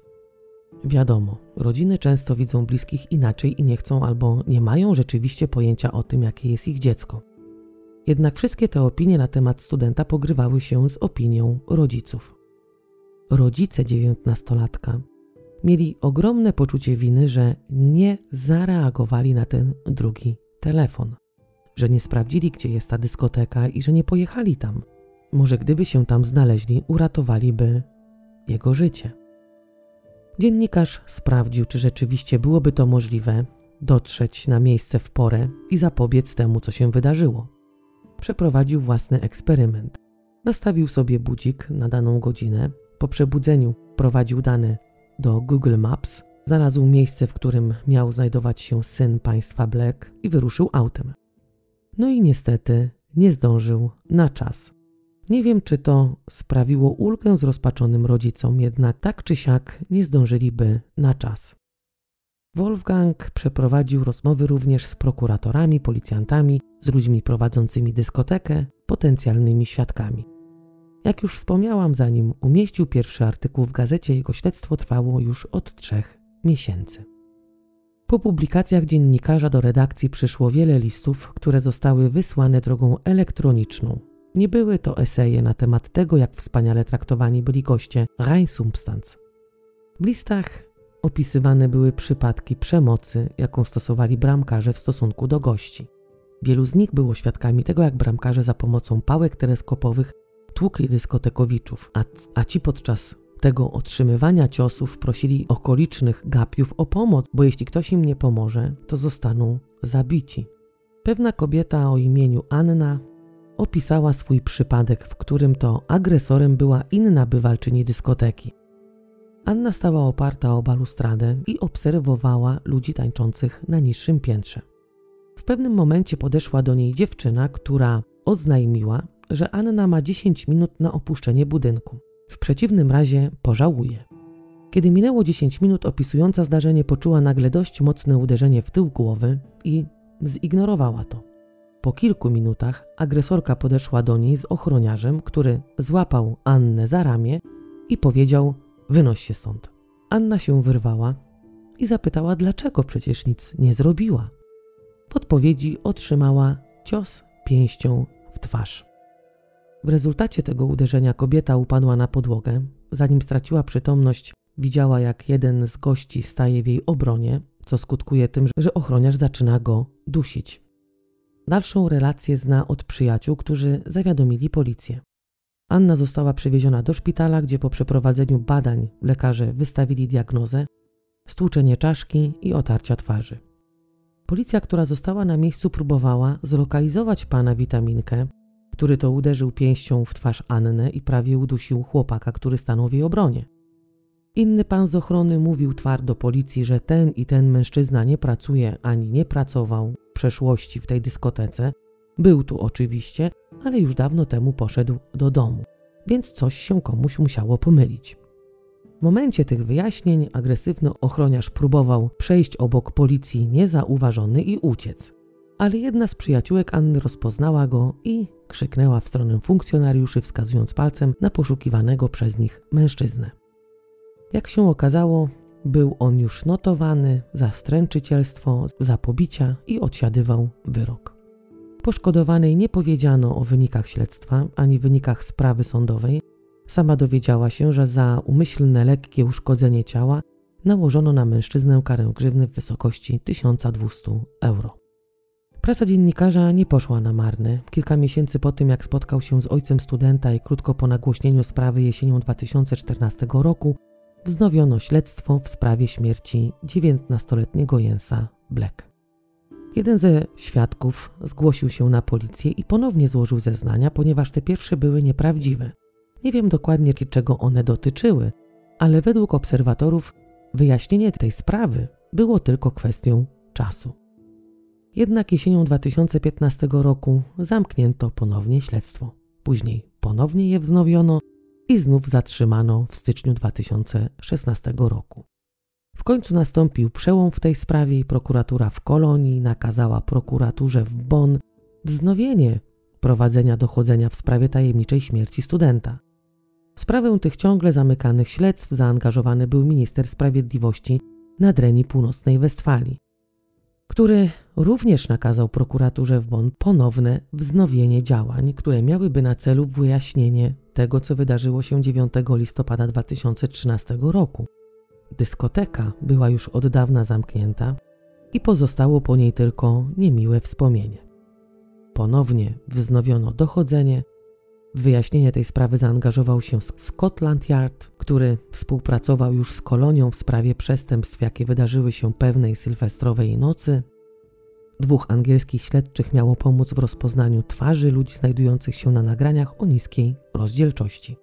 Wiadomo, rodziny często widzą bliskich inaczej i nie chcą albo nie mają rzeczywiście pojęcia o tym, jakie jest ich dziecko. Jednak wszystkie te opinie na temat studenta pogrywały się z opinią rodziców. Rodzice dziewiętnastolatka mieli ogromne poczucie winy, że nie zareagowali na ten drugi telefon, że nie sprawdzili, gdzie jest ta dyskoteka i że nie pojechali tam. Może gdyby się tam znaleźli, uratowaliby jego życie. Dziennikarz sprawdził, czy rzeczywiście byłoby to możliwe dotrzeć na miejsce w porę i zapobiec temu, co się wydarzyło. Przeprowadził własny eksperyment. Nastawił sobie budzik na daną godzinę. Po przebudzeniu prowadził dane do Google Maps, znalazł miejsce, w którym miał znajdować się syn państwa Black i wyruszył autem. No i niestety nie zdążył na czas. Nie wiem, czy to sprawiło ulgę zrozpaczonym rodzicom, jednak tak czy siak nie zdążyliby na czas. Wolfgang przeprowadził rozmowy również z prokuratorami, policjantami, z ludźmi prowadzącymi dyskotekę, potencjalnymi świadkami. Jak już wspomniałam, zanim umieścił pierwszy artykuł w gazecie, jego śledztwo trwało już od trzech miesięcy. Po publikacjach dziennikarza do redakcji przyszło wiele listów, które zostały wysłane drogą elektroniczną. Nie były to eseje na temat tego, jak wspaniale traktowani byli goście Rheinsubstanz. W listach opisywane były przypadki przemocy, jaką stosowali bramkarze w stosunku do gości. Wielu z nich było świadkami tego, jak bramkarze za pomocą pałek teleskopowych tłukli dyskotekowiczów, a, a ci podczas tego otrzymywania ciosów prosili okolicznych gapiów o pomoc, bo jeśli ktoś im nie pomoże, to zostaną zabici. Pewna kobieta o imieniu Anna opisała swój przypadek, w którym to agresorem była inna bywalczyni dyskoteki. Anna stała oparta o balustradę i obserwowała ludzi tańczących na niższym piętrze. W pewnym momencie podeszła do niej dziewczyna, która oznajmiła, że Anna ma 10 minut na opuszczenie budynku. W przeciwnym razie pożałuje. Kiedy minęło 10 minut, opisująca zdarzenie poczuła nagle dość mocne uderzenie w tył głowy i zignorowała to. Po kilku minutach agresorka podeszła do niej z ochroniarzem, który złapał Annę za ramię i powiedział: Wynoś się stąd. Anna się wyrwała i zapytała, dlaczego przecież nic nie zrobiła. W odpowiedzi otrzymała cios pięścią w twarz. W rezultacie tego uderzenia kobieta upadła na podłogę. Zanim straciła przytomność, widziała, jak jeden z gości staje w jej obronie, co skutkuje tym, że ochroniarz zaczyna go dusić. Dalszą relację zna od przyjaciół, którzy zawiadomili policję. Anna została przewieziona do szpitala, gdzie po przeprowadzeniu badań lekarze wystawili diagnozę stłuczenie czaszki i otarcia twarzy. Policja, która została na miejscu, próbowała zlokalizować pana witaminkę, który to uderzył pięścią w twarz Annę i prawie udusił chłopaka, który stanął w jej obronie. Inny pan z ochrony mówił twardo policji, że ten i ten mężczyzna nie pracuje ani nie pracował przeszłości w tej dyskotece. Był tu oczywiście, ale już dawno temu poszedł do domu, więc coś się komuś musiało pomylić. W momencie tych wyjaśnień agresywny ochroniarz próbował przejść obok policji niezauważony i uciec. Ale jedna z przyjaciółek Anny rozpoznała go i krzyknęła w stronę funkcjonariuszy, wskazując palcem na poszukiwanego przez nich mężczyznę. Jak się okazało, był on już notowany za stręczycielstwo, za pobicia i odsiadywał wyrok. Poszkodowanej nie powiedziano o wynikach śledztwa ani wynikach sprawy sądowej. Sama dowiedziała się, że za umyślne lekkie uszkodzenie ciała nałożono na mężczyznę karę grzywny w wysokości 1200 euro. Praca dziennikarza nie poszła na marne. Kilka miesięcy po tym, jak spotkał się z ojcem studenta i krótko po nagłośnieniu sprawy jesienią 2014 roku, wznowiono śledztwo w sprawie śmierci 19-letniego Jensa Black. Jeden ze świadków zgłosił się na policję i ponownie złożył zeznania, ponieważ te pierwsze były nieprawdziwe. Nie wiem dokładnie, czego one dotyczyły, ale według obserwatorów wyjaśnienie tej sprawy było tylko kwestią czasu. Jednak jesienią 2015 roku zamknięto ponownie śledztwo. Później ponownie je wznowiono i znów zatrzymano w styczniu 2016 roku. W końcu nastąpił przełom w tej sprawie i prokuratura w Kolonii nakazała prokuraturze w Bonn wznowienie prowadzenia dochodzenia w sprawie tajemniczej śmierci studenta. W sprawę tych ciągle zamykanych śledztw zaangażowany był minister sprawiedliwości Nadrenii Północnej Westfalii, który również nakazał prokuraturze w Bonn ponowne wznowienie działań, które miałyby na celu wyjaśnienie tego, co wydarzyło się 9 listopada 2013 roku. Dyskoteka była już od dawna zamknięta i pozostało po niej tylko niemiłe wspomnienie. Ponownie wznowiono dochodzenie. W wyjaśnienie tej sprawy zaangażował się Scotland Yard, który współpracował już z kolonią w sprawie przestępstw, jakie wydarzyły się pewnej sylwestrowej nocy. Dwóch angielskich śledczych miało pomóc w rozpoznaniu twarzy ludzi znajdujących się na nagraniach o niskiej rozdzielczości.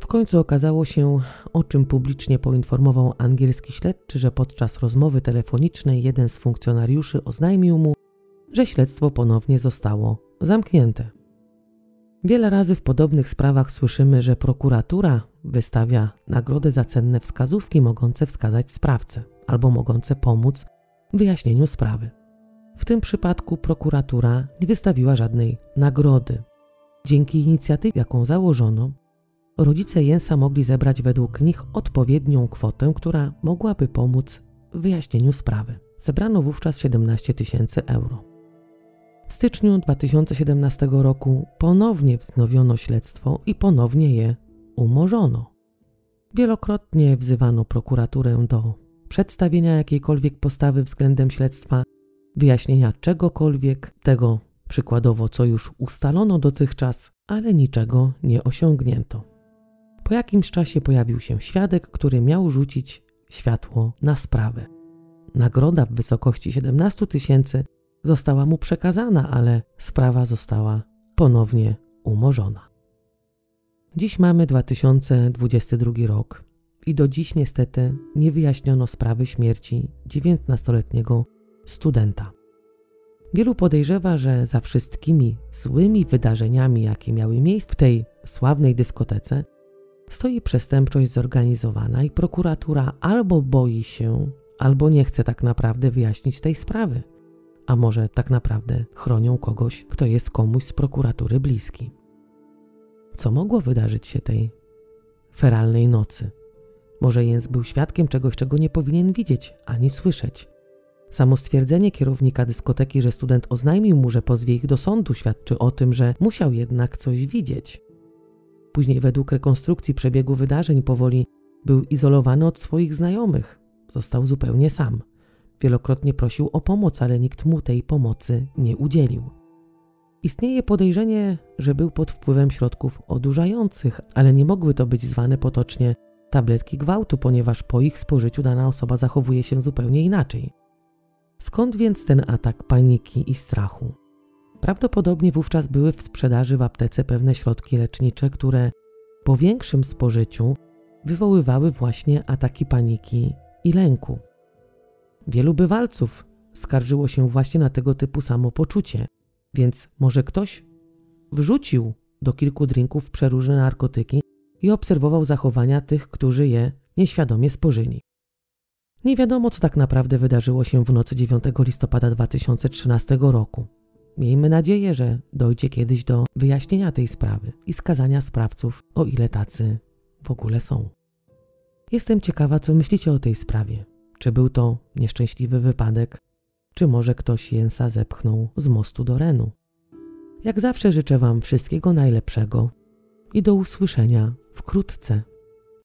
W końcu okazało się, o czym publicznie poinformował angielski śledczy, że podczas rozmowy telefonicznej jeden z funkcjonariuszy oznajmił mu, że śledztwo ponownie zostało zamknięte. Wiele razy w podobnych sprawach słyszymy, że prokuratura wystawia nagrodę za cenne wskazówki mogące wskazać sprawcę albo mogące pomóc w wyjaśnieniu sprawy. W tym przypadku prokuratura nie wystawiła żadnej nagrody. Dzięki inicjatywie, jaką założono, rodzice Jensa mogli zebrać według nich odpowiednią kwotę, która mogłaby pomóc w wyjaśnieniu sprawy. Zebrano wówczas 17 tysięcy euro. W styczniu 2017 roku ponownie wznowiono śledztwo i ponownie je umorzono. Wielokrotnie wzywano prokuraturę do przedstawienia jakiejkolwiek postawy względem śledztwa, wyjaśnienia czegokolwiek, tego przykładowo, co już ustalono dotychczas, ale niczego nie osiągnięto. Po jakimś czasie pojawił się świadek, który miał rzucić światło na sprawę. Nagroda w wysokości 17 tysięcy została mu przekazana, ale sprawa została ponownie umorzona. Dziś mamy 2022 rok i do dziś niestety nie wyjaśniono sprawy śmierci 19-letniego studenta. Wielu podejrzewa, że za wszystkimi złymi wydarzeniami, jakie miały miejsce w tej sławnej dyskotece, stoi przestępczość zorganizowana i prokuratura albo boi się, albo nie chce tak naprawdę wyjaśnić tej sprawy. A może tak naprawdę chronią kogoś, kto jest komuś z prokuratury bliski. Co mogło wydarzyć się tej feralnej nocy? Może Jens był świadkiem czegoś, czego nie powinien widzieć ani słyszeć. Samo stwierdzenie kierownika dyskoteki, że student oznajmił mu, że pozwie ich do sądu, świadczy o tym, że musiał jednak coś widzieć. Później, według rekonstrukcji przebiegu wydarzeń, powoli był izolowany od swoich znajomych. Został zupełnie sam. Wielokrotnie prosił o pomoc, ale nikt mu tej pomocy nie udzielił. Istnieje podejrzenie, że był pod wpływem środków odurzających, ale nie mogły to być zwane potocznie tabletki gwałtu, ponieważ po ich spożyciu dana osoba zachowuje się zupełnie inaczej. Skąd więc ten atak paniki i strachu? Prawdopodobnie wówczas były w sprzedaży w aptece pewne środki lecznicze, które po większym spożyciu wywoływały właśnie ataki paniki i lęku. Wielu bywalców skarżyło się właśnie na tego typu samopoczucie, więc może ktoś wrzucił do kilku drinków przeróżne narkotyki i obserwował zachowania tych, którzy je nieświadomie spożyli. Nie wiadomo, co tak naprawdę wydarzyło się w nocy 9 listopada 2013 roku. Miejmy nadzieję, że dojdzie kiedyś do wyjaśnienia tej sprawy i skazania sprawców, o ile tacy w ogóle są. Jestem ciekawa, co myślicie o tej sprawie. Czy był to nieszczęśliwy wypadek, czy może ktoś Jensa zepchnął z mostu do Renu? Jak zawsze życzę Wam wszystkiego najlepszego i do usłyszenia wkrótce.